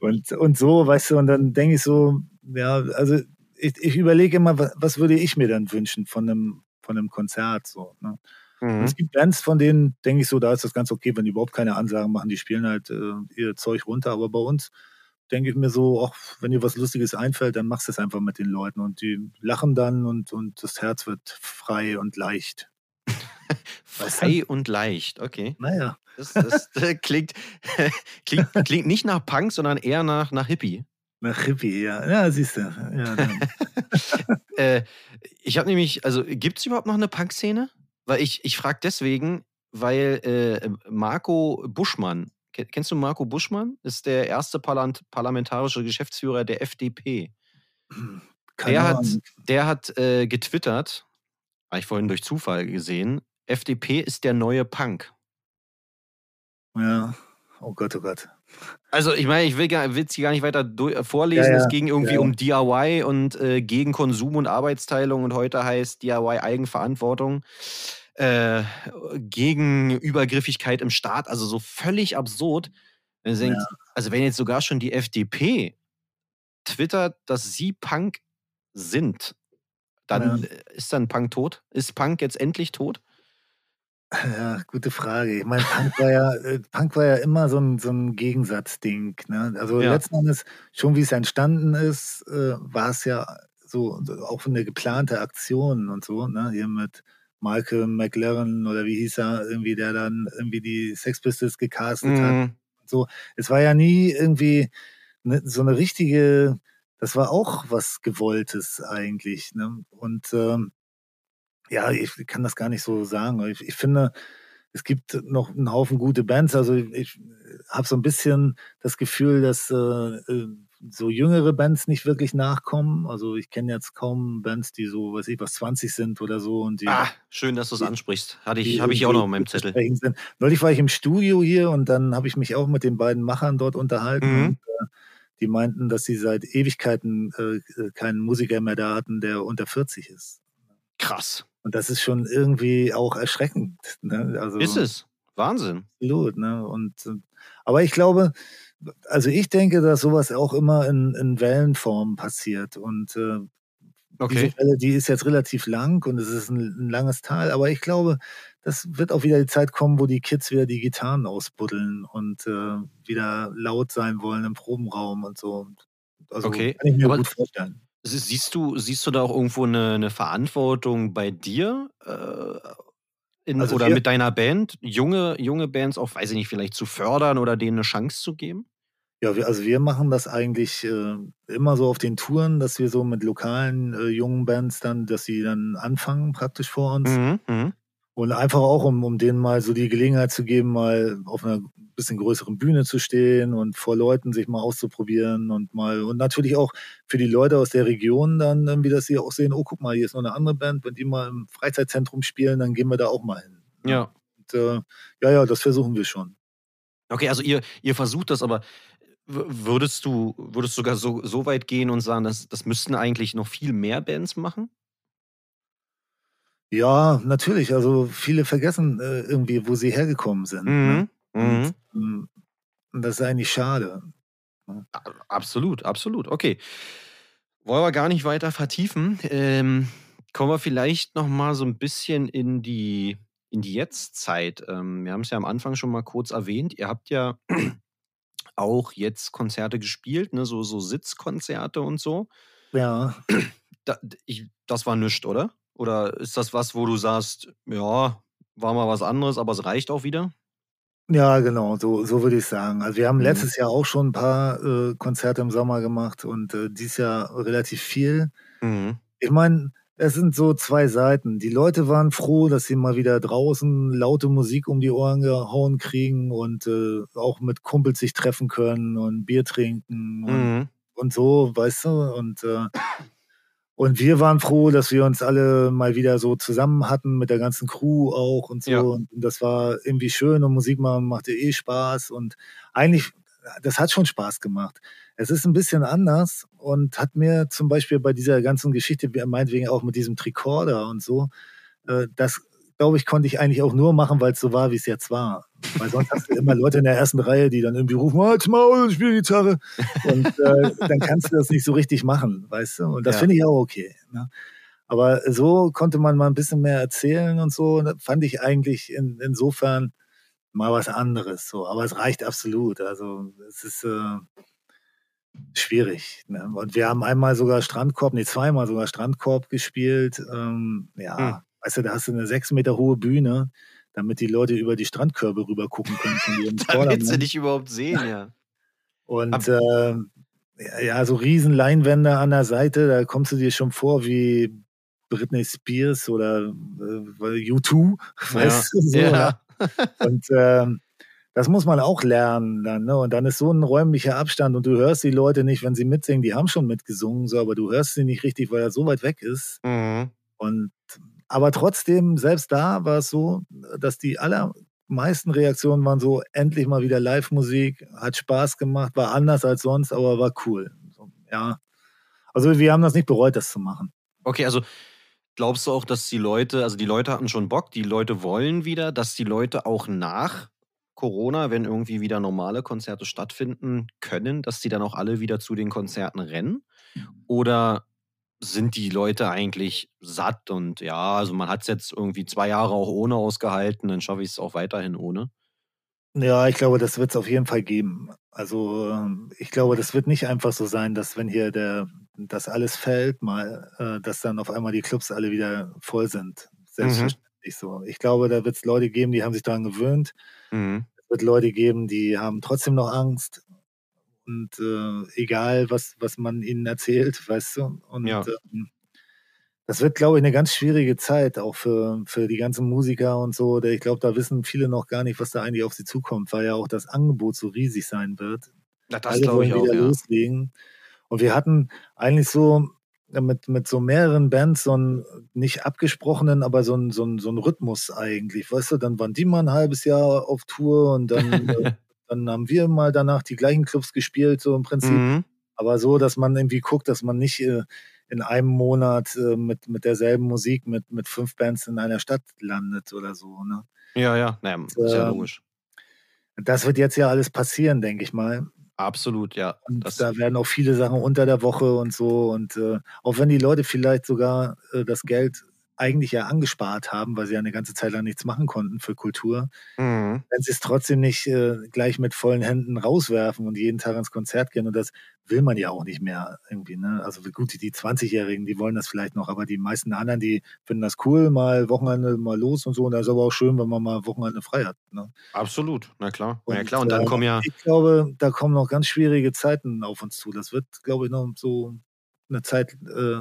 und, und so, weißt du, und dann denke ich so, ja, also ich, ich überlege immer, was, was würde ich mir dann wünschen von einem, von einem Konzert so. Ne? Mhm. es gibt Bands, von denen denke ich so, da ist das ganz okay, wenn die überhaupt keine Ansagen machen, die spielen halt äh, ihr Zeug runter. Aber bei uns denke ich mir so, auch wenn dir was Lustiges einfällt, dann machst du es einfach mit den Leuten und die lachen dann und, und das Herz wird frei und leicht. Frei und leicht, okay. Naja, Das, das äh, klingt, klingt, klingt nicht nach Punk, sondern eher nach, nach Hippie. nach Hippie, ja. Ja, siehst du. Ja. Äh, ich habe nämlich, also gibt es überhaupt noch eine Punk-Szene? Weil ich, ich frage deswegen, weil äh, Marco Buschmann, kennst du Marco Buschmann? Ist der erste parlamentarische Geschäftsführer der FDP. Keine Der hat, der hat äh, getwittert, habe ich vorhin durch Zufall gesehen, FDP ist der neue Punk. Ja. Oh Gott, oh Gott. Also ich meine, ich will es hier gar nicht weiter äh, vorlesen. Ja, ja, es ging irgendwie ja. um DIY und äh, gegen Konsum und Arbeitsteilung und heute heißt DIY Eigenverantwortung. Äh, gegen Übergriffigkeit im Staat, also so völlig absurd. Wenn du denkst, Also wenn jetzt sogar schon die FDP twittert, dass sie Punk sind, dann äh, ist dann Punk tot? Ist Punk jetzt endlich tot? Ja, gute Frage. Ich meine, Punk war ja, äh, Punk war ja immer so ein, so ein Gegensatzding. Ne? Also Ja. letzten Endes, schon wie es entstanden ist, äh, war es ja so, so auch eine geplante Aktion und so, ne? Hier mit Malcolm McLaren oder wie hieß er, irgendwie, der dann irgendwie die Sex Pistols gecastet hat. Mhm. So, es war ja nie irgendwie ne, so eine richtige, das war auch was Gewolltes eigentlich. Ne? Und ähm, ja, ich kann das gar nicht so sagen. Ich, ich finde, es gibt noch einen Haufen gute Bands. Also ich habe so ein bisschen das Gefühl, dass äh, äh, so jüngere Bands nicht wirklich nachkommen. Also ich kenne jetzt kaum Bands, die so, weiß ich was, 20 sind oder so und die Ah, schön, dass du es ansprichst. Hatte ich, habe ich auch noch irgendwie meinem Zettel. Sind. Neulich war ich im Studio hier und dann habe ich mich auch mit den beiden Machern dort unterhalten. Mhm. Und, äh, die meinten, dass sie seit Ewigkeiten äh, äh, keinen Musiker mehr da hatten, der unter 40 ist. Krass. Und das ist schon irgendwie auch erschreckend. Ne? Also, Ist es. Wahnsinn. Absolut. Ne? Und, äh, aber ich glaube, also ich denke, dass sowas auch immer in, in Wellenform passiert. Und äh, diese Okay. Welle, die ist jetzt relativ lang und es ist ein, ein langes Tal. Aber ich glaube, das wird auch wieder die Zeit kommen, wo die Kids wieder die Gitarren ausbuddeln und äh, wieder laut sein wollen im Probenraum und so. Also Okay, kann ich mir aber- gut vorstellen. Sie- Siehst du, siehst du da auch irgendwo eine, eine Verantwortung bei dir? Äh, in, Also oder mit deiner Band, junge, junge Bands auch, weiß ich nicht, vielleicht zu fördern oder denen eine Chance zu geben? Ja, wir, also wir machen das eigentlich äh, immer so auf den Touren, dass wir so mit lokalen äh, jungen Bands dann, dass sie dann anfangen praktisch vor uns. Mhm, mhm. Und einfach auch, um, um denen mal so die Gelegenheit zu geben, mal auf einer bisschen größeren Bühne zu stehen und vor Leuten sich mal auszuprobieren und mal, und natürlich auch für die Leute aus der Region dann irgendwie, dass sie auch sehen, oh, guck mal, hier ist noch eine andere Band, wenn die mal im Freizeitzentrum spielen, dann gehen wir da auch mal hin. Ja. Und, äh, ja, ja, das versuchen wir schon. Okay, also ihr, ihr versucht das, aber würdest du, würdest du sogar so, so weit gehen und sagen, dass, das müssten eigentlich noch viel mehr Bands machen? Ja, natürlich. Also viele vergessen äh, irgendwie, wo sie hergekommen sind. Ne? Mhm. Und, ähm, und das ist eigentlich schade. A- Absolut, absolut. Okay. Wollen wir gar nicht weiter vertiefen. Ähm, kommen wir vielleicht noch mal so ein bisschen in die, in die Jetztzeit. Ähm, wir haben es ja am Anfang schon mal kurz erwähnt. Ihr habt ja auch jetzt Konzerte gespielt, ne? so, so Sitzkonzerte und so. Ja, Da, ich, das war nichts, oder? Oder ist das was, wo du sagst, ja, war mal was anderes, aber es reicht auch wieder? ja, genau, so, so würde ich sagen. Also wir haben Mhm. letztes Jahr auch schon ein paar äh, Konzerte im Sommer gemacht und äh, dieses Jahr relativ viel. Mhm. Ich meine, es sind so zwei Seiten. Die Leute waren froh, dass sie mal wieder draußen laute Musik um die Ohren gehauen kriegen und äh, auch mit Kumpels sich treffen können und Bier trinken und Mhm. und so, weißt du? Und, äh, und wir waren froh, dass wir uns alle mal wieder so zusammen hatten mit der ganzen Crew auch und so. Ja. Und das war irgendwie schön und Musik machen machte eh Spaß. Und eigentlich, das hat schon Spaß gemacht. Es ist ein bisschen anders und hat mir zum Beispiel bei dieser ganzen Geschichte, meinetwegen auch mit diesem Tricorder und so, äh, das glaube ich, konnte ich eigentlich auch nur machen, weil es so war, wie es jetzt war. Weil sonst hast du immer Leute in der ersten Reihe, die dann irgendwie rufen, halt's Maul, ich spiele Gitarre. Und äh, dann kannst du das nicht so richtig machen, weißt du? Und das Ja. finde ich auch okay. Ne? Aber so konnte man mal ein bisschen mehr erzählen und so. Und das fand ich eigentlich in, insofern mal was anderes. So. Aber es reicht absolut. Also es ist äh, schwierig. Ne? Und wir haben einmal sogar Strandkorb, nee, zweimal sogar Strandkorb gespielt. Ähm, ja, Hm. Weißt du, da hast du eine sechs Meter hohe Bühne, damit die Leute über die Strandkörbe rüber gucken können von ihrem Damit sie Vordermann. dich überhaupt sehen, ja. Und äh, ja, so riesen Leinwände an der Seite, da kommst du dir schon vor wie Britney Spears oder äh, U2, weißt du, so, ja. Und ähm, das muss man auch lernen dann, ne? Und dann ist so ein räumlicher Abstand und du hörst die Leute nicht, wenn sie mitsingen, die haben schon mitgesungen, so, aber du hörst sie nicht richtig, weil er so weit weg ist. Mhm. Und aber trotzdem, selbst da war es so, dass die allermeisten Reaktionen waren so, endlich mal wieder Live-Musik, hat Spaß gemacht, war anders als sonst, aber war cool. So, ja. Also wir haben das nicht bereut, das zu machen. Okay, also glaubst du auch, dass die Leute, also die Leute hatten schon Bock, die Leute wollen wieder, dass die Leute auch nach Corona, wenn irgendwie wieder normale Konzerte stattfinden können, dass die dann auch alle wieder zu den Konzerten rennen? Oder sind die Leute eigentlich satt und ja, also man hat es jetzt irgendwie zwei Jahre auch ohne ausgehalten, dann schaffe ich es auch weiterhin ohne? Ja, ich glaube, das wird es auf jeden Fall geben. Also ähm, ich glaube, das wird nicht einfach so sein, dass wenn hier der das alles fällt, mal, äh, dass dann auf einmal die Clubs alle wieder voll sind. Selbstverständlich so. Ich glaube, da wird es Leute geben, die haben sich daran gewöhnt. Mhm. Es wird Leute geben, die haben trotzdem noch Angst. Und äh, egal, was, was man ihnen erzählt, weißt du. Und Ja. ähm, das wird, glaube ich, eine ganz schwierige Zeit, auch für, für die ganzen Musiker und so. Der- Ich glaube, da wissen viele noch gar nicht, was da eigentlich auf sie zukommt, weil ja auch das Angebot so riesig sein wird. Ja, das glaube ich auch, wieder ja. loslegen. Und wir hatten eigentlich so äh, mit, mit so mehreren Bands so einen nicht abgesprochenen, aber so einen so einen- so einen Rhythmus eigentlich. Weißt du, dann waren die mal ein halbes Jahr auf Tour und dann, äh, dann haben wir mal danach die gleichen Clubs gespielt, so im Prinzip. Mhm. Aber so, dass man irgendwie guckt, dass man nicht äh, in einem Monat äh, mit, mit derselben Musik mit, mit fünf Bands in einer Stadt landet oder so. Ne? Ja, ja, naja, ist ja ähm, logisch. Das wird jetzt ja alles passieren, denke ich mal. Absolut, ja. Und da werden auch viele Sachen unter der Woche und so. Und äh, auch wenn die Leute vielleicht sogar äh, das Geld eigentlich ja angespart haben, weil sie ja eine ganze Zeit lang nichts machen konnten für Kultur, mhm. wenn sie es trotzdem nicht äh, gleich mit vollen Händen rauswerfen und jeden Tag ins Konzert gehen. Und das will man ja auch nicht mehr irgendwie. Ne? Also gut, die, die 20-Jährigen, die wollen das vielleicht noch, aber die meisten anderen, die finden das cool, mal Wochenende mal los und so. Und das ist aber auch schön, wenn man mal Wochenende frei hat. Ne? Absolut, na klar. Und, ja klar, und dann äh, kommen ja. Ich glaube, da kommen noch ganz schwierige Zeiten auf uns zu. Das wird, glaube ich, noch so eine Zeit äh,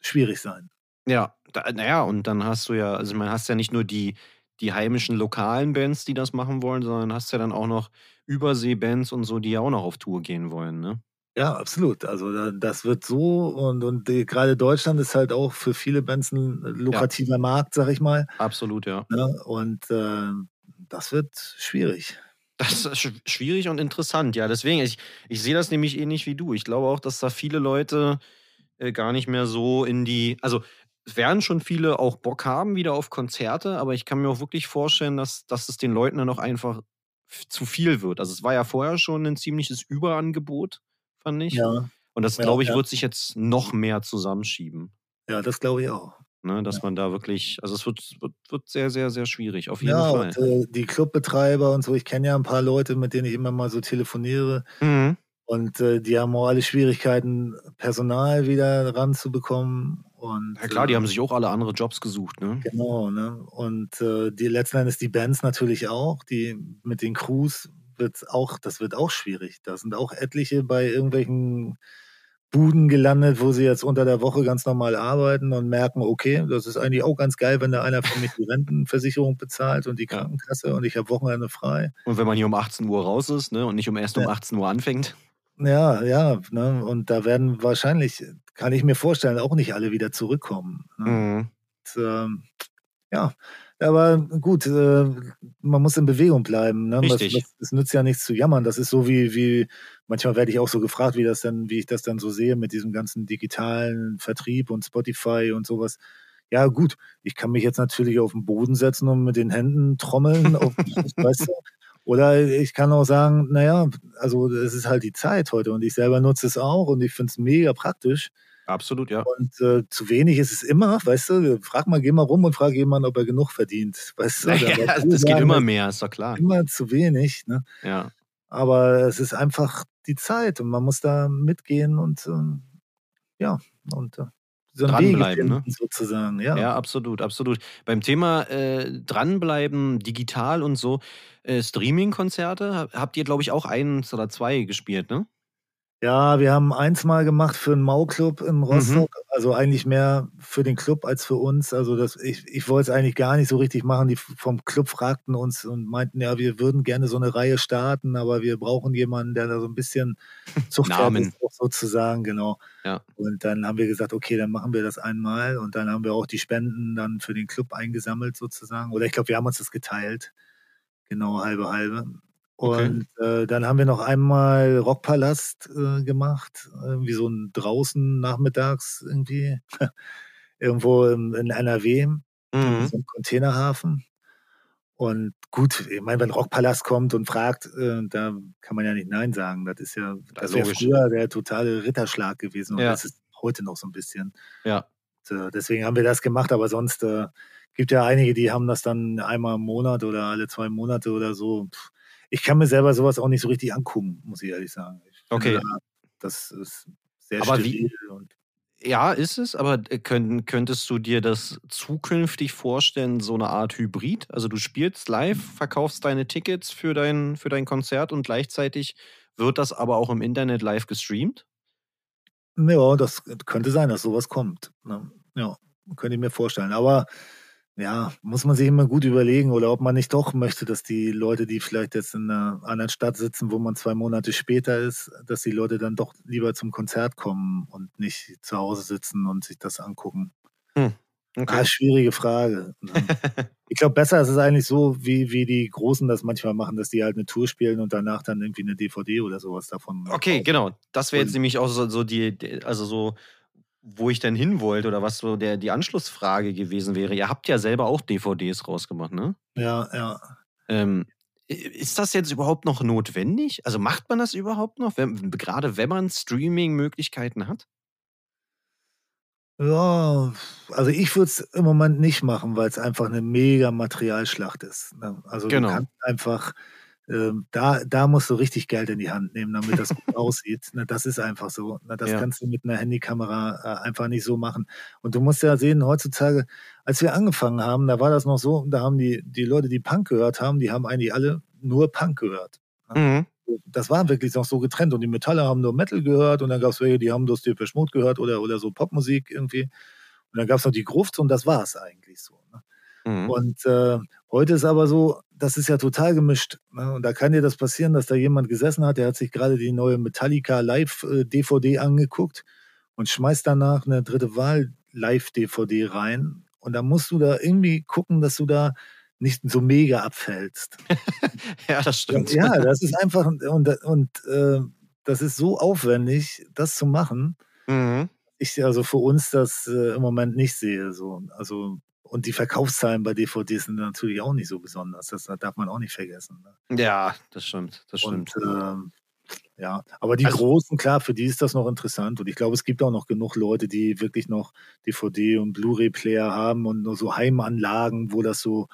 schwierig sein. Ja, naja, und dann hast du ja, also man hast ja nicht nur die, die heimischen lokalen Bands, die das machen wollen, sondern hast ja dann auch noch Überseebands und so, die ja auch noch auf Tour gehen wollen, ne? Ja, absolut. Also das wird so und, und gerade Deutschland ist halt auch für viele Bands ein lukrativer ja. Markt, sag ich mal. Absolut, ja. ja ne? und äh, das wird schwierig. Das ist schwierig und interessant, ja. Deswegen, ich, ich sehe das nämlich ähnlich wie du. Ich glaube auch, dass da viele Leute äh, gar nicht mehr so in die, also es werden schon viele auch Bock haben wieder auf Konzerte, aber ich kann mir auch wirklich vorstellen, dass, dass es den Leuten dann auch einfach zu viel wird. Also es war ja vorher schon ein ziemliches Überangebot, fand ich. Ja. Und das, ja, glaube ich, ja. wird sich jetzt noch mehr zusammenschieben. Ja, das glaube ich auch. Ne, dass ja. man da wirklich, also es wird, wird, wird sehr, sehr, sehr schwierig, auf jeden ja, Fall. Und, äh, die Clubbetreiber und so, ich kenne ja ein paar Leute, mit denen ich immer mal so telefoniere. Mhm. Und äh, die haben auch alle Schwierigkeiten, Personal wieder ranzubekommen. Und, ja klar, die äh, haben sich auch alle andere Jobs gesucht, ne? Genau, ne? Und äh, die letzten Endes die Bands natürlich auch, die mit den Crews wird auch, das wird auch schwierig. Da sind auch etliche bei irgendwelchen Buden gelandet, wo sie jetzt unter der Woche ganz normal arbeiten und merken, okay, das ist eigentlich auch ganz geil, wenn da einer von mir die Rentenversicherung bezahlt und die Krankenkasse und ich habe Wochenende frei. Und wenn man hier um 18 Uhr raus ist, ne, und nicht um erst um ja. 18 Uhr anfängt. Ja, ja, ne? und da werden wahrscheinlich, kann ich mir vorstellen, auch nicht alle wieder zurückkommen. Ne? Mhm. Und, ähm, ja, aber gut, äh, man muss in Bewegung bleiben. Ne? Richtig. Es nützt ja nichts zu jammern. Das ist so wie, wie, manchmal werde ich auch so gefragt, wie das dann, wie ich das dann so sehe mit diesem ganzen digitalen Vertrieb und Spotify und sowas. Ja, gut, ich kann mich jetzt natürlich auf den Boden setzen und mit den Händen trommeln, auf, weißt du, oder ich kann auch sagen, naja, also es ist halt die Zeit heute und ich selber nutze es auch und ich finde es mega praktisch. Absolut, ja. Und äh, zu wenig ist es immer, weißt du, frag mal, geh mal rum und frag jemanden, ob er genug verdient. Weißt du, naja, das geht immer mehr, ist doch klar. Immer zu wenig, ne? Ja. Aber es ist einfach die Zeit und man muss da mitgehen und äh, ja, und äh, so dranbleiben, ne? sozusagen. Ja. ja, absolut, absolut. Beim Thema äh, dranbleiben, digital und so, äh, Streaming-Konzerte, habt ihr, glaube ich, auch eins oder zwei gespielt, ne? Ja, wir haben eins mal gemacht für einen Mau-Club in mhm. Rostock. Mhm. Also eigentlich mehr für den Club als für uns. Also das, ich, ich wollte es eigentlich gar nicht so richtig machen. Die vom Club fragten uns und meinten, ja, wir würden gerne so eine Reihe starten, aber wir brauchen jemanden, der da so ein bisschen Zuchtwert ist, sozusagen, genau. Ja. Und dann haben wir gesagt, okay, dann machen wir das einmal und dann haben wir auch die Spenden dann für den Club eingesammelt sozusagen. Oder ich glaube, wir haben uns das geteilt. Genau, halbe, halbe. Okay. Und äh, dann haben wir noch einmal Rockpalast äh, gemacht, irgendwie so ein draußen nachmittags irgendwie, irgendwo in, in NRW, mhm. in so einem Containerhafen. Und gut, ich meine, wenn Rockpalast kommt und fragt, äh, da kann man ja nicht Nein sagen. Das ist ja, das wäre früher der totale Ritterschlag gewesen und ja. das ist heute noch so ein bisschen. Ja. Und, äh, deswegen haben wir das gemacht, aber sonst äh, gibt ja einige, die haben das dann einmal im Monat oder alle zwei Monate oder so. Pff, ich kann mir selber sowas auch nicht so richtig angucken, muss ich ehrlich sagen. Ich okay. Finde, das ist sehr aber steril wie, ja, ist es, aber äh, könnt, könntest du dir das zukünftig vorstellen, so eine Art Hybrid? Also du spielst live, verkaufst deine Tickets für dein, für dein Konzert und gleichzeitig wird das aber auch im Internet live gestreamt? Ja, das könnte sein, dass sowas kommt. Ne? Ja, könnte ich mir vorstellen. Aber ja, muss man sich immer gut überlegen oder ob man nicht doch möchte, dass die Leute, die vielleicht jetzt in einer anderen Stadt sitzen, wo man zwei Monate später ist, dass die Leute dann doch lieber zum Konzert kommen und nicht zu Hause sitzen und sich das angucken. Hm. Okay. Ah, schwierige Frage. Ich glaube, besser ist es eigentlich so, wie, wie die Großen das manchmal machen, dass die halt eine Tour spielen und danach dann irgendwie eine DVD oder sowas davon. Okay, kaufen. genau. Das wäre jetzt nämlich auch so, so die, also so wo ich denn hin wollte oder was so der, die Anschlussfrage gewesen wäre. Ihr habt ja selber auch DVDs rausgemacht, ne? Ja, ja. Ähm, ist das jetzt überhaupt noch notwendig? Also macht man das überhaupt noch, wenn, gerade wenn man Streaming-Möglichkeiten hat? Ja, also ich würde es im Moment nicht machen, weil es einfach eine mega Materialschlacht ist. Ne? Also Genau. du kannst einfach, da, da musst du richtig Geld in die Hand nehmen, damit das gut aussieht. Ne? Das ist einfach so. Ne? Das Ja. kannst du mit einer Handykamera äh, einfach nicht so machen. Und du musst ja sehen, heutzutage, als wir angefangen haben, da war das noch so, da haben die, die Leute, die Punk gehört haben, die haben eigentlich alle nur Punk gehört. Mhm. Das war wirklich noch so getrennt. Und die Metaller haben nur Metal gehört und dann gab es welche, die haben das Depeche Mode gehört oder, oder so Popmusik irgendwie. Und dann gab es noch die Grufts und das war es eigentlich so. Ne? Mhm. Und äh, heute ist aber so, das ist ja total gemischt. Ne? Und da kann dir das passieren, dass da jemand gesessen hat, der hat sich gerade die neue Metallica Live äh, DVD angeguckt und schmeißt danach eine dritte Wahl Live DVD rein. Und da musst du da irgendwie gucken, dass du da nicht so mega abfällst. Ja, das stimmt. Ja, das ist einfach und, und äh, das ist so aufwendig, das zu machen. Mhm. Ich also für uns das äh, im Moment nicht sehe. So. Also, und die Verkaufszahlen bei DVDs sind natürlich auch nicht so besonders. Das darf man auch nicht vergessen. Ne? Ja, das stimmt. Das Und stimmt. ähm, ja, aber die Also- Großen, klar, für die ist das noch interessant. Und ich glaube, es gibt auch noch genug Leute, die wirklich noch DVD und Blu-ray-Player haben und nur so Heimanlagen, wo das so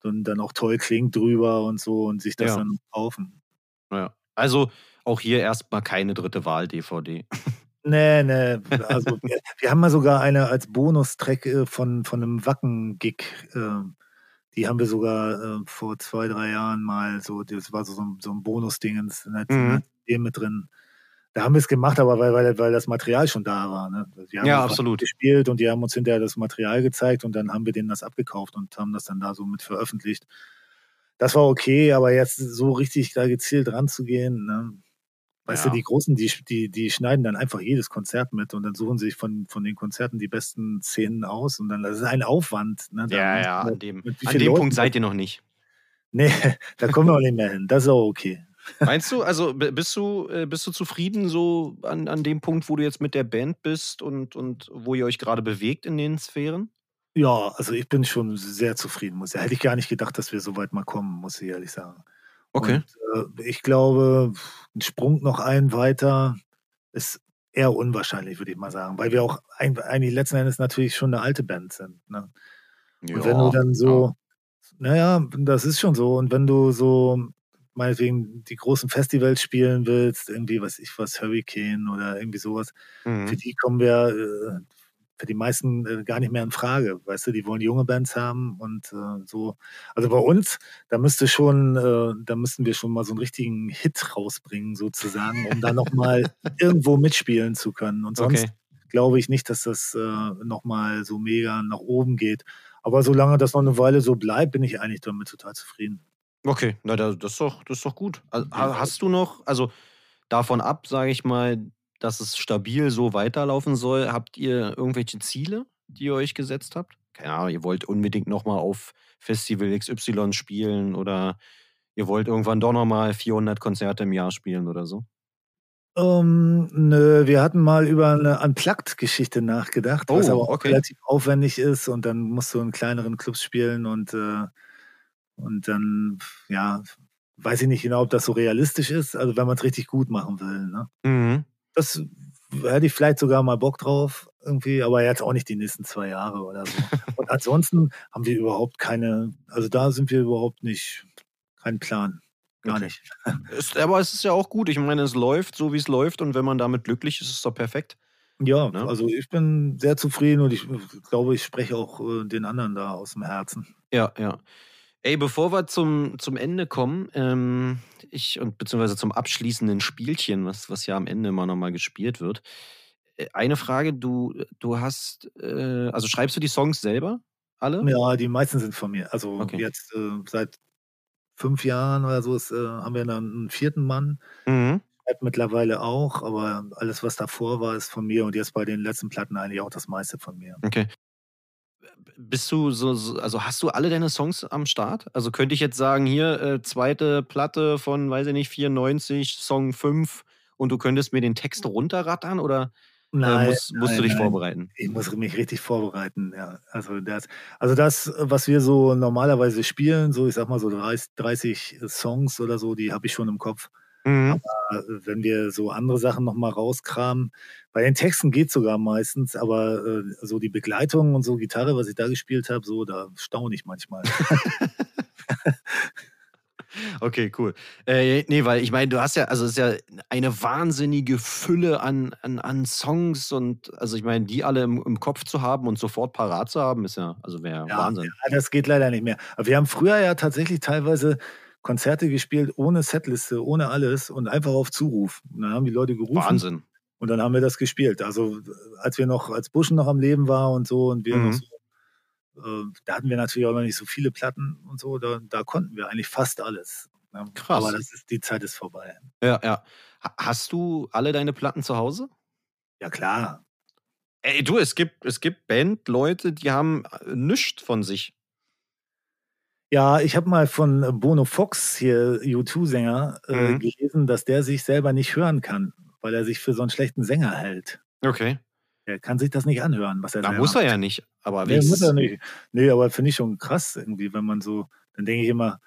dann, dann auch toll klingt drüber und so und sich das Ja. dann kaufen. ja. Also auch hier erstmal keine dritte Wahl-DVD. Nee, nee. Also wir, wir haben mal sogar eine als Bonustrack äh, von, von einem Wacken-Gig. Äh, die haben wir sogar äh, vor zwei, drei Jahren mal so, das war so, ein, so ein Bonus-Dingens in der Mhm. mit drin. Da haben wir es gemacht, aber weil, weil, weil das Material schon da war. Ne? Wir haben Ja, absolut. gespielt und die haben uns hinterher das Material gezeigt und dann haben wir denen das abgekauft und haben das dann da so mit veröffentlicht. Das war okay, aber jetzt so richtig da gezielt ranzugehen, ne? Weißt Ja. du, die Großen, die, die, die schneiden dann einfach jedes Konzert mit und dann suchen sich von, von den Konzerten die besten Szenen aus und dann, das ist ein Aufwand. Ne? Da Ja, ja, an dem, an dem Leuten Punkt seid ihr noch nicht. Nee, da kommen wir auch nicht mehr hin. Das ist auch okay. Meinst du, also bist du, äh, bist du zufrieden so an, an dem Punkt, wo du jetzt mit der Band bist und, und wo ihr euch gerade bewegt in den Sphären? Ja, also ich bin schon sehr zufrieden. Muss ja, hätte ich gar nicht gedacht, dass wir so weit mal kommen, muss ich ehrlich sagen. Okay. Und, äh, ich glaube, ein Sprung noch ein weiter ist eher unwahrscheinlich, würde ich mal sagen, weil wir auch ein, eigentlich letzten Endes natürlich schon eine alte Band sind. Ne? Und wenn du dann so, naja, das ist schon so. Und wenn du so, meinetwegen, die großen Festivals spielen willst, irgendwie, was ich was, Hurricane oder irgendwie sowas, für Mhm. die kommen wir äh, für die meisten äh, gar nicht mehr in Frage. Weißt du, die wollen junge Bands haben und äh, so. Also bei uns, da müsste schon, äh, da müssten wir schon mal so einen richtigen Hit rausbringen, sozusagen, um da nochmal irgendwo mitspielen zu können. Und sonst Okay. glaube ich nicht, dass das äh, nochmal so mega nach oben geht. Aber solange das noch eine Weile so bleibt, bin ich eigentlich damit total zufrieden. Okay, na, da- das, ist doch, das ist doch gut. Also, ha- hast du noch, also davon ab, sage ich mal, dass es stabil so weiterlaufen soll, habt ihr irgendwelche Ziele, die ihr euch gesetzt habt? Keine Ahnung, ihr wollt unbedingt nochmal auf Festival XY spielen oder ihr wollt irgendwann doch nochmal 400 Konzerte im Jahr spielen oder so? Ähm, nö, wir hatten mal über eine Unplugged-Geschichte nachgedacht, was Oh, aber auch okay. relativ aufwendig ist und dann musst du in kleineren Clubs spielen und, äh, und dann, ja, weiß ich nicht genau, ob das so realistisch ist, also wenn man es richtig gut machen will. Ne? Mhm. Das hätte ich vielleicht sogar mal Bock drauf, irgendwie, aber jetzt auch nicht die nächsten zwei Jahre oder so. und ansonsten haben wir überhaupt keine, also da sind wir überhaupt nicht, kein Plan. Gar Okay. nicht. Ist, aber es ist ja auch gut. Ich meine, es läuft so, wie es läuft und wenn man damit glücklich ist, ist es doch perfekt. Ja, Ne? also ich bin sehr zufrieden und ich glaube, ich spreche auch äh, den anderen da aus dem Herzen. Ja, ja. Ey, bevor wir zum, zum Ende kommen, ähm, ich und beziehungsweise zum abschließenden Spielchen, was, was ja am Ende immer nochmal gespielt wird. Äh, Eine Frage, du, du hast, äh, also schreibst du die Songs selber? Alle? Ja, die meisten sind von mir. Also Okay. jetzt äh, seit fünf Jahren oder so ist, äh, haben wir dann einen vierten Mann. Mhm. Schreibt mittlerweile auch, aber alles, was davor war, ist von mir und jetzt bei den letzten Platten eigentlich auch das meiste von mir. Okay. Bist du so, so, also hast du alle deine Songs am Start? Also könnte ich jetzt sagen, hier, äh, zweite Platte von, weiß ich nicht, 94, Song 5 und du könntest mir den Text runterrattern oder Nein, äh, musst, musst nein, du dich nein. vorbereiten? Ich muss mich richtig vorbereiten, ja. Also das, also das, was wir so normalerweise spielen, so ich sag mal so 30, 30 Songs oder so, die habe ich schon im Kopf. Mhm. Aber wenn wir so andere Sachen nochmal rauskramen, bei den Texten geht sogar meistens, aber äh, so die Begleitung und so Gitarre, was ich da gespielt habe, so, da staune ich manchmal. Okay, cool. Äh, nee, weil ich meine, du hast ja, also es ist ja eine wahnsinnige Fülle an, an, an Songs und also ich meine, die alle im, im Kopf zu haben und sofort parat zu haben, ist ja, also wäre ja, Wahnsinn. Ja, das geht leider nicht mehr. Aber wir haben früher ja tatsächlich teilweise Konzerte gespielt ohne Setliste, ohne alles und einfach auf Zuruf. Und dann haben die Leute gerufen. Wahnsinn. Und dann haben wir das gespielt. Also als wir noch, als Buschen noch am Leben war und so und wir mhm. noch so äh, da hatten wir natürlich auch noch nicht so viele Platten und so, da, da konnten wir eigentlich fast alles. Ne? Krass. Aber das ist, die Zeit ist vorbei. Ja, ja. Hast du alle deine Platten zu Hause? Ja, klar. Ey, du, es gibt, es gibt Bandleute, die haben äh, nichts von sich. Ja, ich habe mal von Bono Fox, hier U2-Sänger, äh, mhm. äh, gelesen, dass der sich selber nicht hören kann, weil er sich für so einen schlechten Sänger hält. Okay. Er kann sich das nicht anhören, was er da muss er ja nicht, aber nee, muss er nicht. Nee, aber finde ich schon krass irgendwie, wenn man so, dann denke ich immer,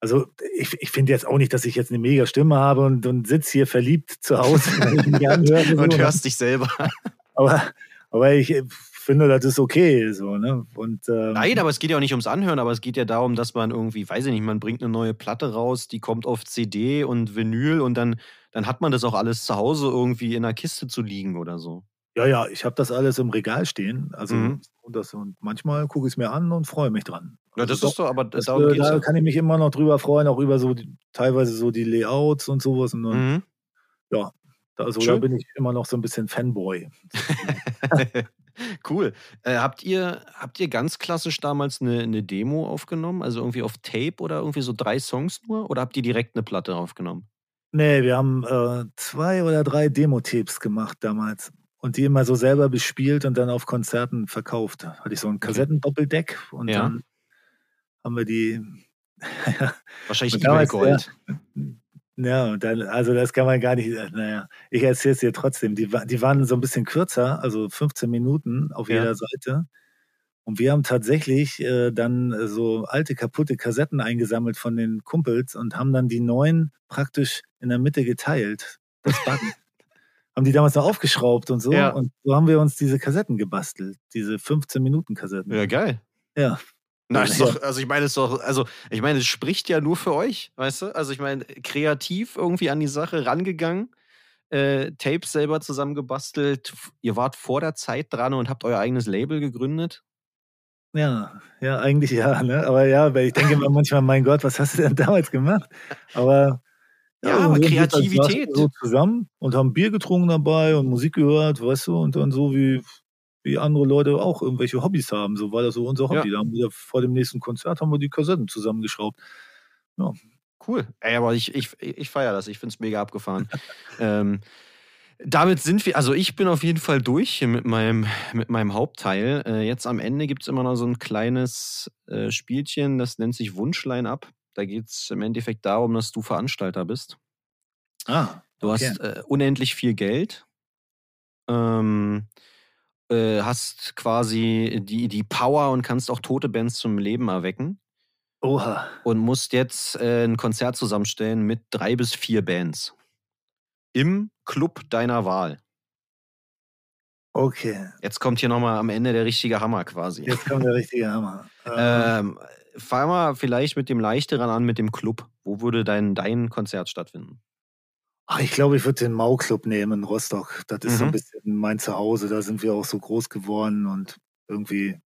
also ich, ich finde jetzt auch nicht, dass ich jetzt eine mega Stimme habe und, und sitze hier verliebt zu Hause anhöre, und so. hörst dich selber. aber, aber ich finde, das ist okay. So, ne? und, ähm, Nein, aber es geht ja auch nicht ums Anhören, aber es geht ja darum, dass man irgendwie, weiß ich nicht, man bringt eine neue Platte raus, die kommt auf CD und Vinyl und dann, dann hat man das auch alles zu Hause irgendwie in einer Kiste zu liegen oder so. Ja, ja, ich habe das alles im Regal stehen. Also mhm. und, das, und manchmal gucke ich es mir an und freue mich dran. Ja, also das doch, ist so, aber das, äh, da kann ich mich immer noch drüber freuen, auch über so die, teilweise so die Layouts und sowas. Und dann, mhm. ja, also Schön. da bin ich immer noch so ein bisschen Fanboy. cool. Äh, habt, ihr, habt ihr ganz klassisch damals eine, eine Demo aufgenommen? Also irgendwie auf Tape oder irgendwie so drei Songs nur? Oder habt ihr direkt eine Platte aufgenommen? Nee, wir haben äh, zwei oder drei Demo-Tapes gemacht damals und die immer so selber bespielt und dann auf Konzerten verkauft. Hatte ich so ein Kassettendoppeldeck und ja. dann haben wir die. Wahrscheinlich eBay Gold. Ja, dann, also das kann man gar nicht, äh, naja, ich erzähle es dir trotzdem. Die, die waren so ein bisschen kürzer, also 15 Minuten auf ja. jeder Seite. Und wir haben tatsächlich äh, dann so alte, kaputte Kassetten eingesammelt von den Kumpels und haben dann die neuen praktisch in der Mitte geteilt. Das Button haben die damals noch aufgeschraubt und so. Ja. Und so haben wir uns diese Kassetten gebastelt, diese 15-Minuten-Kassetten. Ja, geil. Ja. Ist doch, also ich meine, es doch, also ich meine, es spricht ja nur für euch, weißt du? Also ich meine, kreativ irgendwie an die Sache rangegangen, äh, Tapes selber zusammengebastelt. Ihr wart vor der Zeit dran und habt euer eigenes Label gegründet. Ja, ja, eigentlich ja, ne? Aber ja, weil ich denke mir manchmal, mein Gott, was hast du denn damals gemacht? Aber ja, aber Kreativität. So zusammen und haben Bier getrunken dabei und Musik gehört, weißt du, und dann so wie, wie andere Leute auch irgendwelche Hobbys haben. So war das so unser Hobby. Ja. Da haben wir vor dem nächsten Konzert haben wir die Kassetten zusammengeschraubt. Ja. Cool. Ey, aber ich, ich, ich feiere das. Ich finde es mega abgefahren. ähm, damit sind wir, also ich bin auf jeden Fall durch hier mit meinem, mit meinem Hauptteil. Äh, jetzt am Ende gibt es immer noch so ein kleines äh, Spielchen, das nennt sich Wunschline ab. Da geht es im Endeffekt darum, dass du Veranstalter bist. Ah. Du okay. hast äh, unendlich viel Geld. Ähm, äh, hast quasi die, die Power und kannst auch tote Bands zum Leben erwecken. Oha. Und musst jetzt äh, ein Konzert zusammenstellen mit drei bis vier Bands. Im Club deiner Wahl. Okay. Jetzt kommt hier nochmal am Ende der richtige Hammer quasi. Jetzt kommt der richtige Hammer. ähm, fang mal vielleicht mit dem Leichteren an, mit dem Club. Wo würde dein, dein Konzert stattfinden? Ach, ich glaube, ich würde den Mau-Club nehmen in Rostock. Das ist mhm. so ein mhm. bisschen mein Zuhause. Da sind wir auch so groß geworden und irgendwie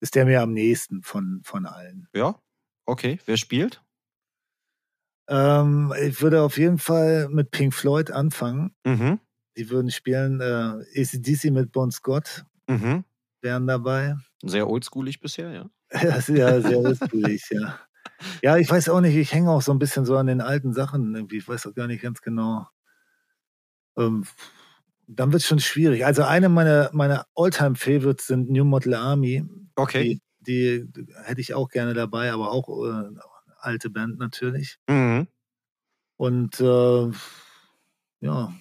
ist der mir am nächsten von, von allen. Ja, okay. Wer spielt? Ähm, ich würde auf jeden Fall mit Pink Floyd anfangen. Mhm. Die würden spielen äh, ACDC mit Bon Scott. Mhm. Wären dabei. Sehr oldschoolig bisher, ja. Ja, sehr oldsschoolig, ja. Ja, ich weiß auch nicht, ich hänge auch so ein bisschen so an den alten Sachen irgendwie. Ich weiß auch gar nicht ganz genau. Ähm, dann wird es schon schwierig. Also eine meiner, meiner All-Time-Favorites sind New Model Army. Okay. Die, die, hätte ich auch gerne dabei, aber auch äh, alte Band natürlich. Mhm. Und äh, ja,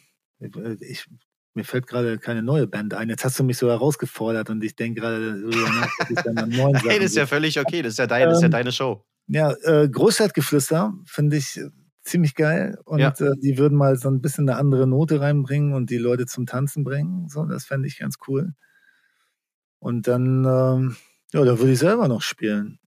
ich, mir fällt gerade keine neue Band ein. Jetzt hast du mich so herausgefordert und ich denke gerade darüber nach, was ich dann an neuen Sachen Hey, das ist ja völlig okay. Das ist ja, dein, das ist ja Ähm, deine Show. Ja, äh, Großstadtgeflüster finde ich äh, ziemlich geil und Ja. äh, die würden mal so ein bisschen eine andere Note reinbringen und die Leute zum Tanzen bringen. So, das fände ich ganz cool. Und dann, ähm, ja, da würde ich selber noch spielen.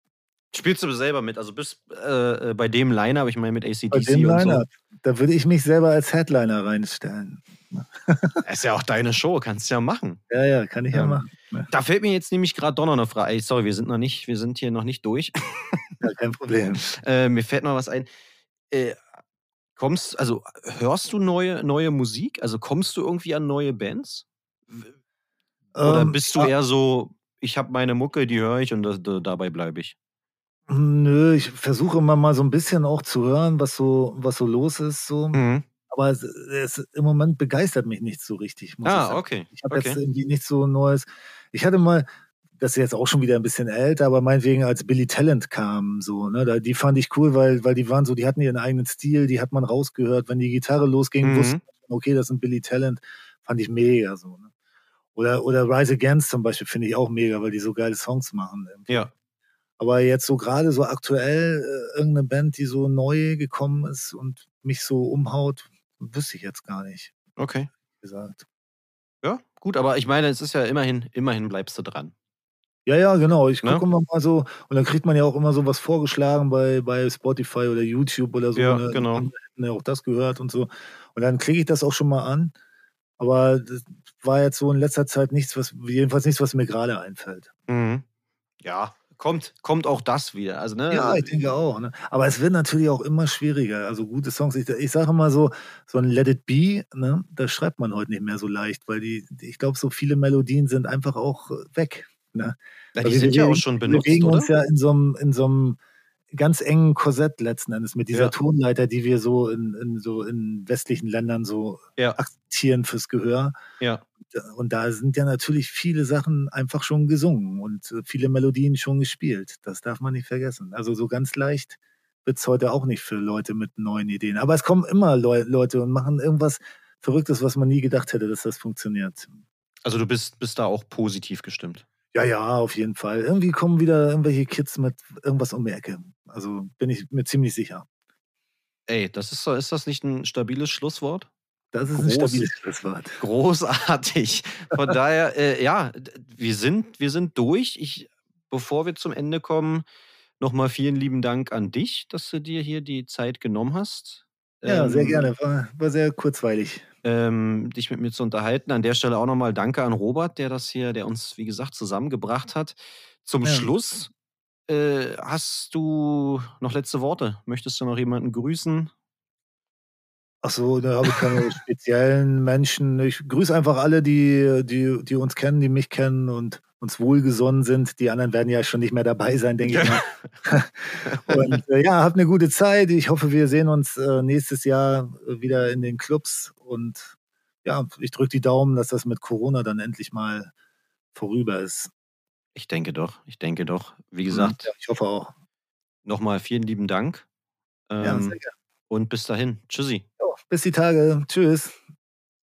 Spielst du selber mit? Also bist äh, äh, bei dem Line, aber ich meine mit Bei ACDC dem und so. Line-Up, da würde ich mich selber als Headliner reinstellen. Das ist ja auch deine Show, kannst du ja machen. Ja, ja, kann ich ja, Ähm, machen. Ne? Da fällt mir jetzt nämlich gerade doch noch eine Frage. Ey, sorry, wir sind noch nicht, wir sind hier noch nicht durch. Ja, kein Problem. Äh, mir fällt noch was ein. Äh, kommst, also hörst du neue, neue Musik? Also kommst du irgendwie an neue Bands? Oder Ähm, bist du ja, eher so, ich habe meine Mucke, die höre ich und da, da, dabei bleibe ich? Nö, ich versuche immer mal so ein bisschen auch zu hören, was so, was so los ist. So. Mhm. Aber es, es, im Moment begeistert mich nicht so richtig, muss ich Ah, sagen. okay. Ich habe jetzt okay. irgendwie nicht so Neues. Ich hatte mal, das ist jetzt auch schon wieder ein bisschen älter, aber meinetwegen als Billy Talent kam, so, ne, da, die fand ich cool, weil, weil die waren so, die hatten ihren eigenen Stil, die hat man rausgehört. Wenn die Gitarre losging, Mhm. wusste man, okay, das sind Billy Talent, fand ich mega so. Ne? Oder, oder Rise Against zum Beispiel finde ich auch mega, weil die so geile Songs machen. irgendwie. Ja. Aber jetzt so gerade so aktuell äh, irgendeine Band, die so neu gekommen ist und mich so umhaut, wüsste ich jetzt gar nicht, Okay. gesagt. Ja, gut, aber ich meine, es ist ja immerhin, immerhin bleibst du dran. Ja, ja, genau. Ich Ne? gucke immer mal so, und dann kriegt man ja auch immer so was vorgeschlagen bei, bei Spotify oder YouTube oder so. Ja, ne? genau. Hätten ja auch das gehört und so. Und dann klicke ich das auch schon mal an. Aber das war jetzt so in letzter Zeit nichts, was, jedenfalls nichts, was mir gerade einfällt. Mhm. Ja, kommt, kommt auch das wieder. Also, ne? Ja, ich denke auch. Ne? Aber es wird natürlich auch immer schwieriger. Also gute Songs. Ich, ich sage mal so, so ein Let It Be, ne, das schreibt man heute nicht mehr so leicht, weil die, ich glaube, so viele Melodien sind einfach auch weg. Ne? Ja, die wir sind ja auch bewegen- schon Wir benutzt, bewegen oder? uns ja in so einem, in so einem ganz engen Korsett letzten Endes mit dieser Ja. Tonleiter, die wir so in, in so in westlichen Ländern so Ja. akzeptieren fürs Gehör. Ja. Und da sind ja natürlich viele Sachen einfach schon gesungen und äh, viele Melodien schon gespielt. Das darf man nicht vergessen. Also so ganz leicht wird es heute auch nicht für Leute mit neuen Ideen. Aber es kommen immer Leu Leute und machen irgendwas Verrücktes, was man nie gedacht hätte, dass das funktioniert. Also du bist, bist da auch positiv gestimmt. Ja, ja, auf jeden Fall. Irgendwie kommen wieder irgendwelche Kids mit irgendwas um die Ecke. Also bin ich mir ziemlich sicher. Ey, das ist, so- ist das nicht ein stabiles Schlusswort? Das ist ein Groß. stabiles Schlusswort. Großartig. Von daher, äh, ja, wir sind, wir sind durch. Ich, bevor wir zum Ende kommen, nochmal vielen lieben Dank an dich, dass du dir hier die Zeit genommen hast. Ja, sehr ähm, gerne. War, war sehr kurzweilig. ähm, dich mit mir zu unterhalten. An der Stelle auch nochmal Danke an Robert, der das hier, der uns, wie gesagt, zusammengebracht hat. Zum Ja. Schluss äh, hast du noch letzte Worte? Möchtest du noch jemanden grüßen? Ach so, da habe ich keine speziellen Menschen. Ich grüße einfach alle, die, die, die uns kennen, die mich kennen und uns wohlgesonnen sind. Die anderen werden ja schon nicht mehr dabei sein, denke ich mal. und äh, ja, habt eine gute Zeit. Ich hoffe, wir sehen uns äh, nächstes Jahr äh, wieder in den Clubs. Und ja, ich drücke die Daumen, dass das mit Corona dann endlich mal vorüber ist. Ich denke doch, ich denke doch. Wie gesagt, Ja, ich hoffe auch. nochmal vielen lieben Dank. Ja, Ähm, sehr gerne. und bis dahin. Tschüssi. Bis die Tage. Tschüss.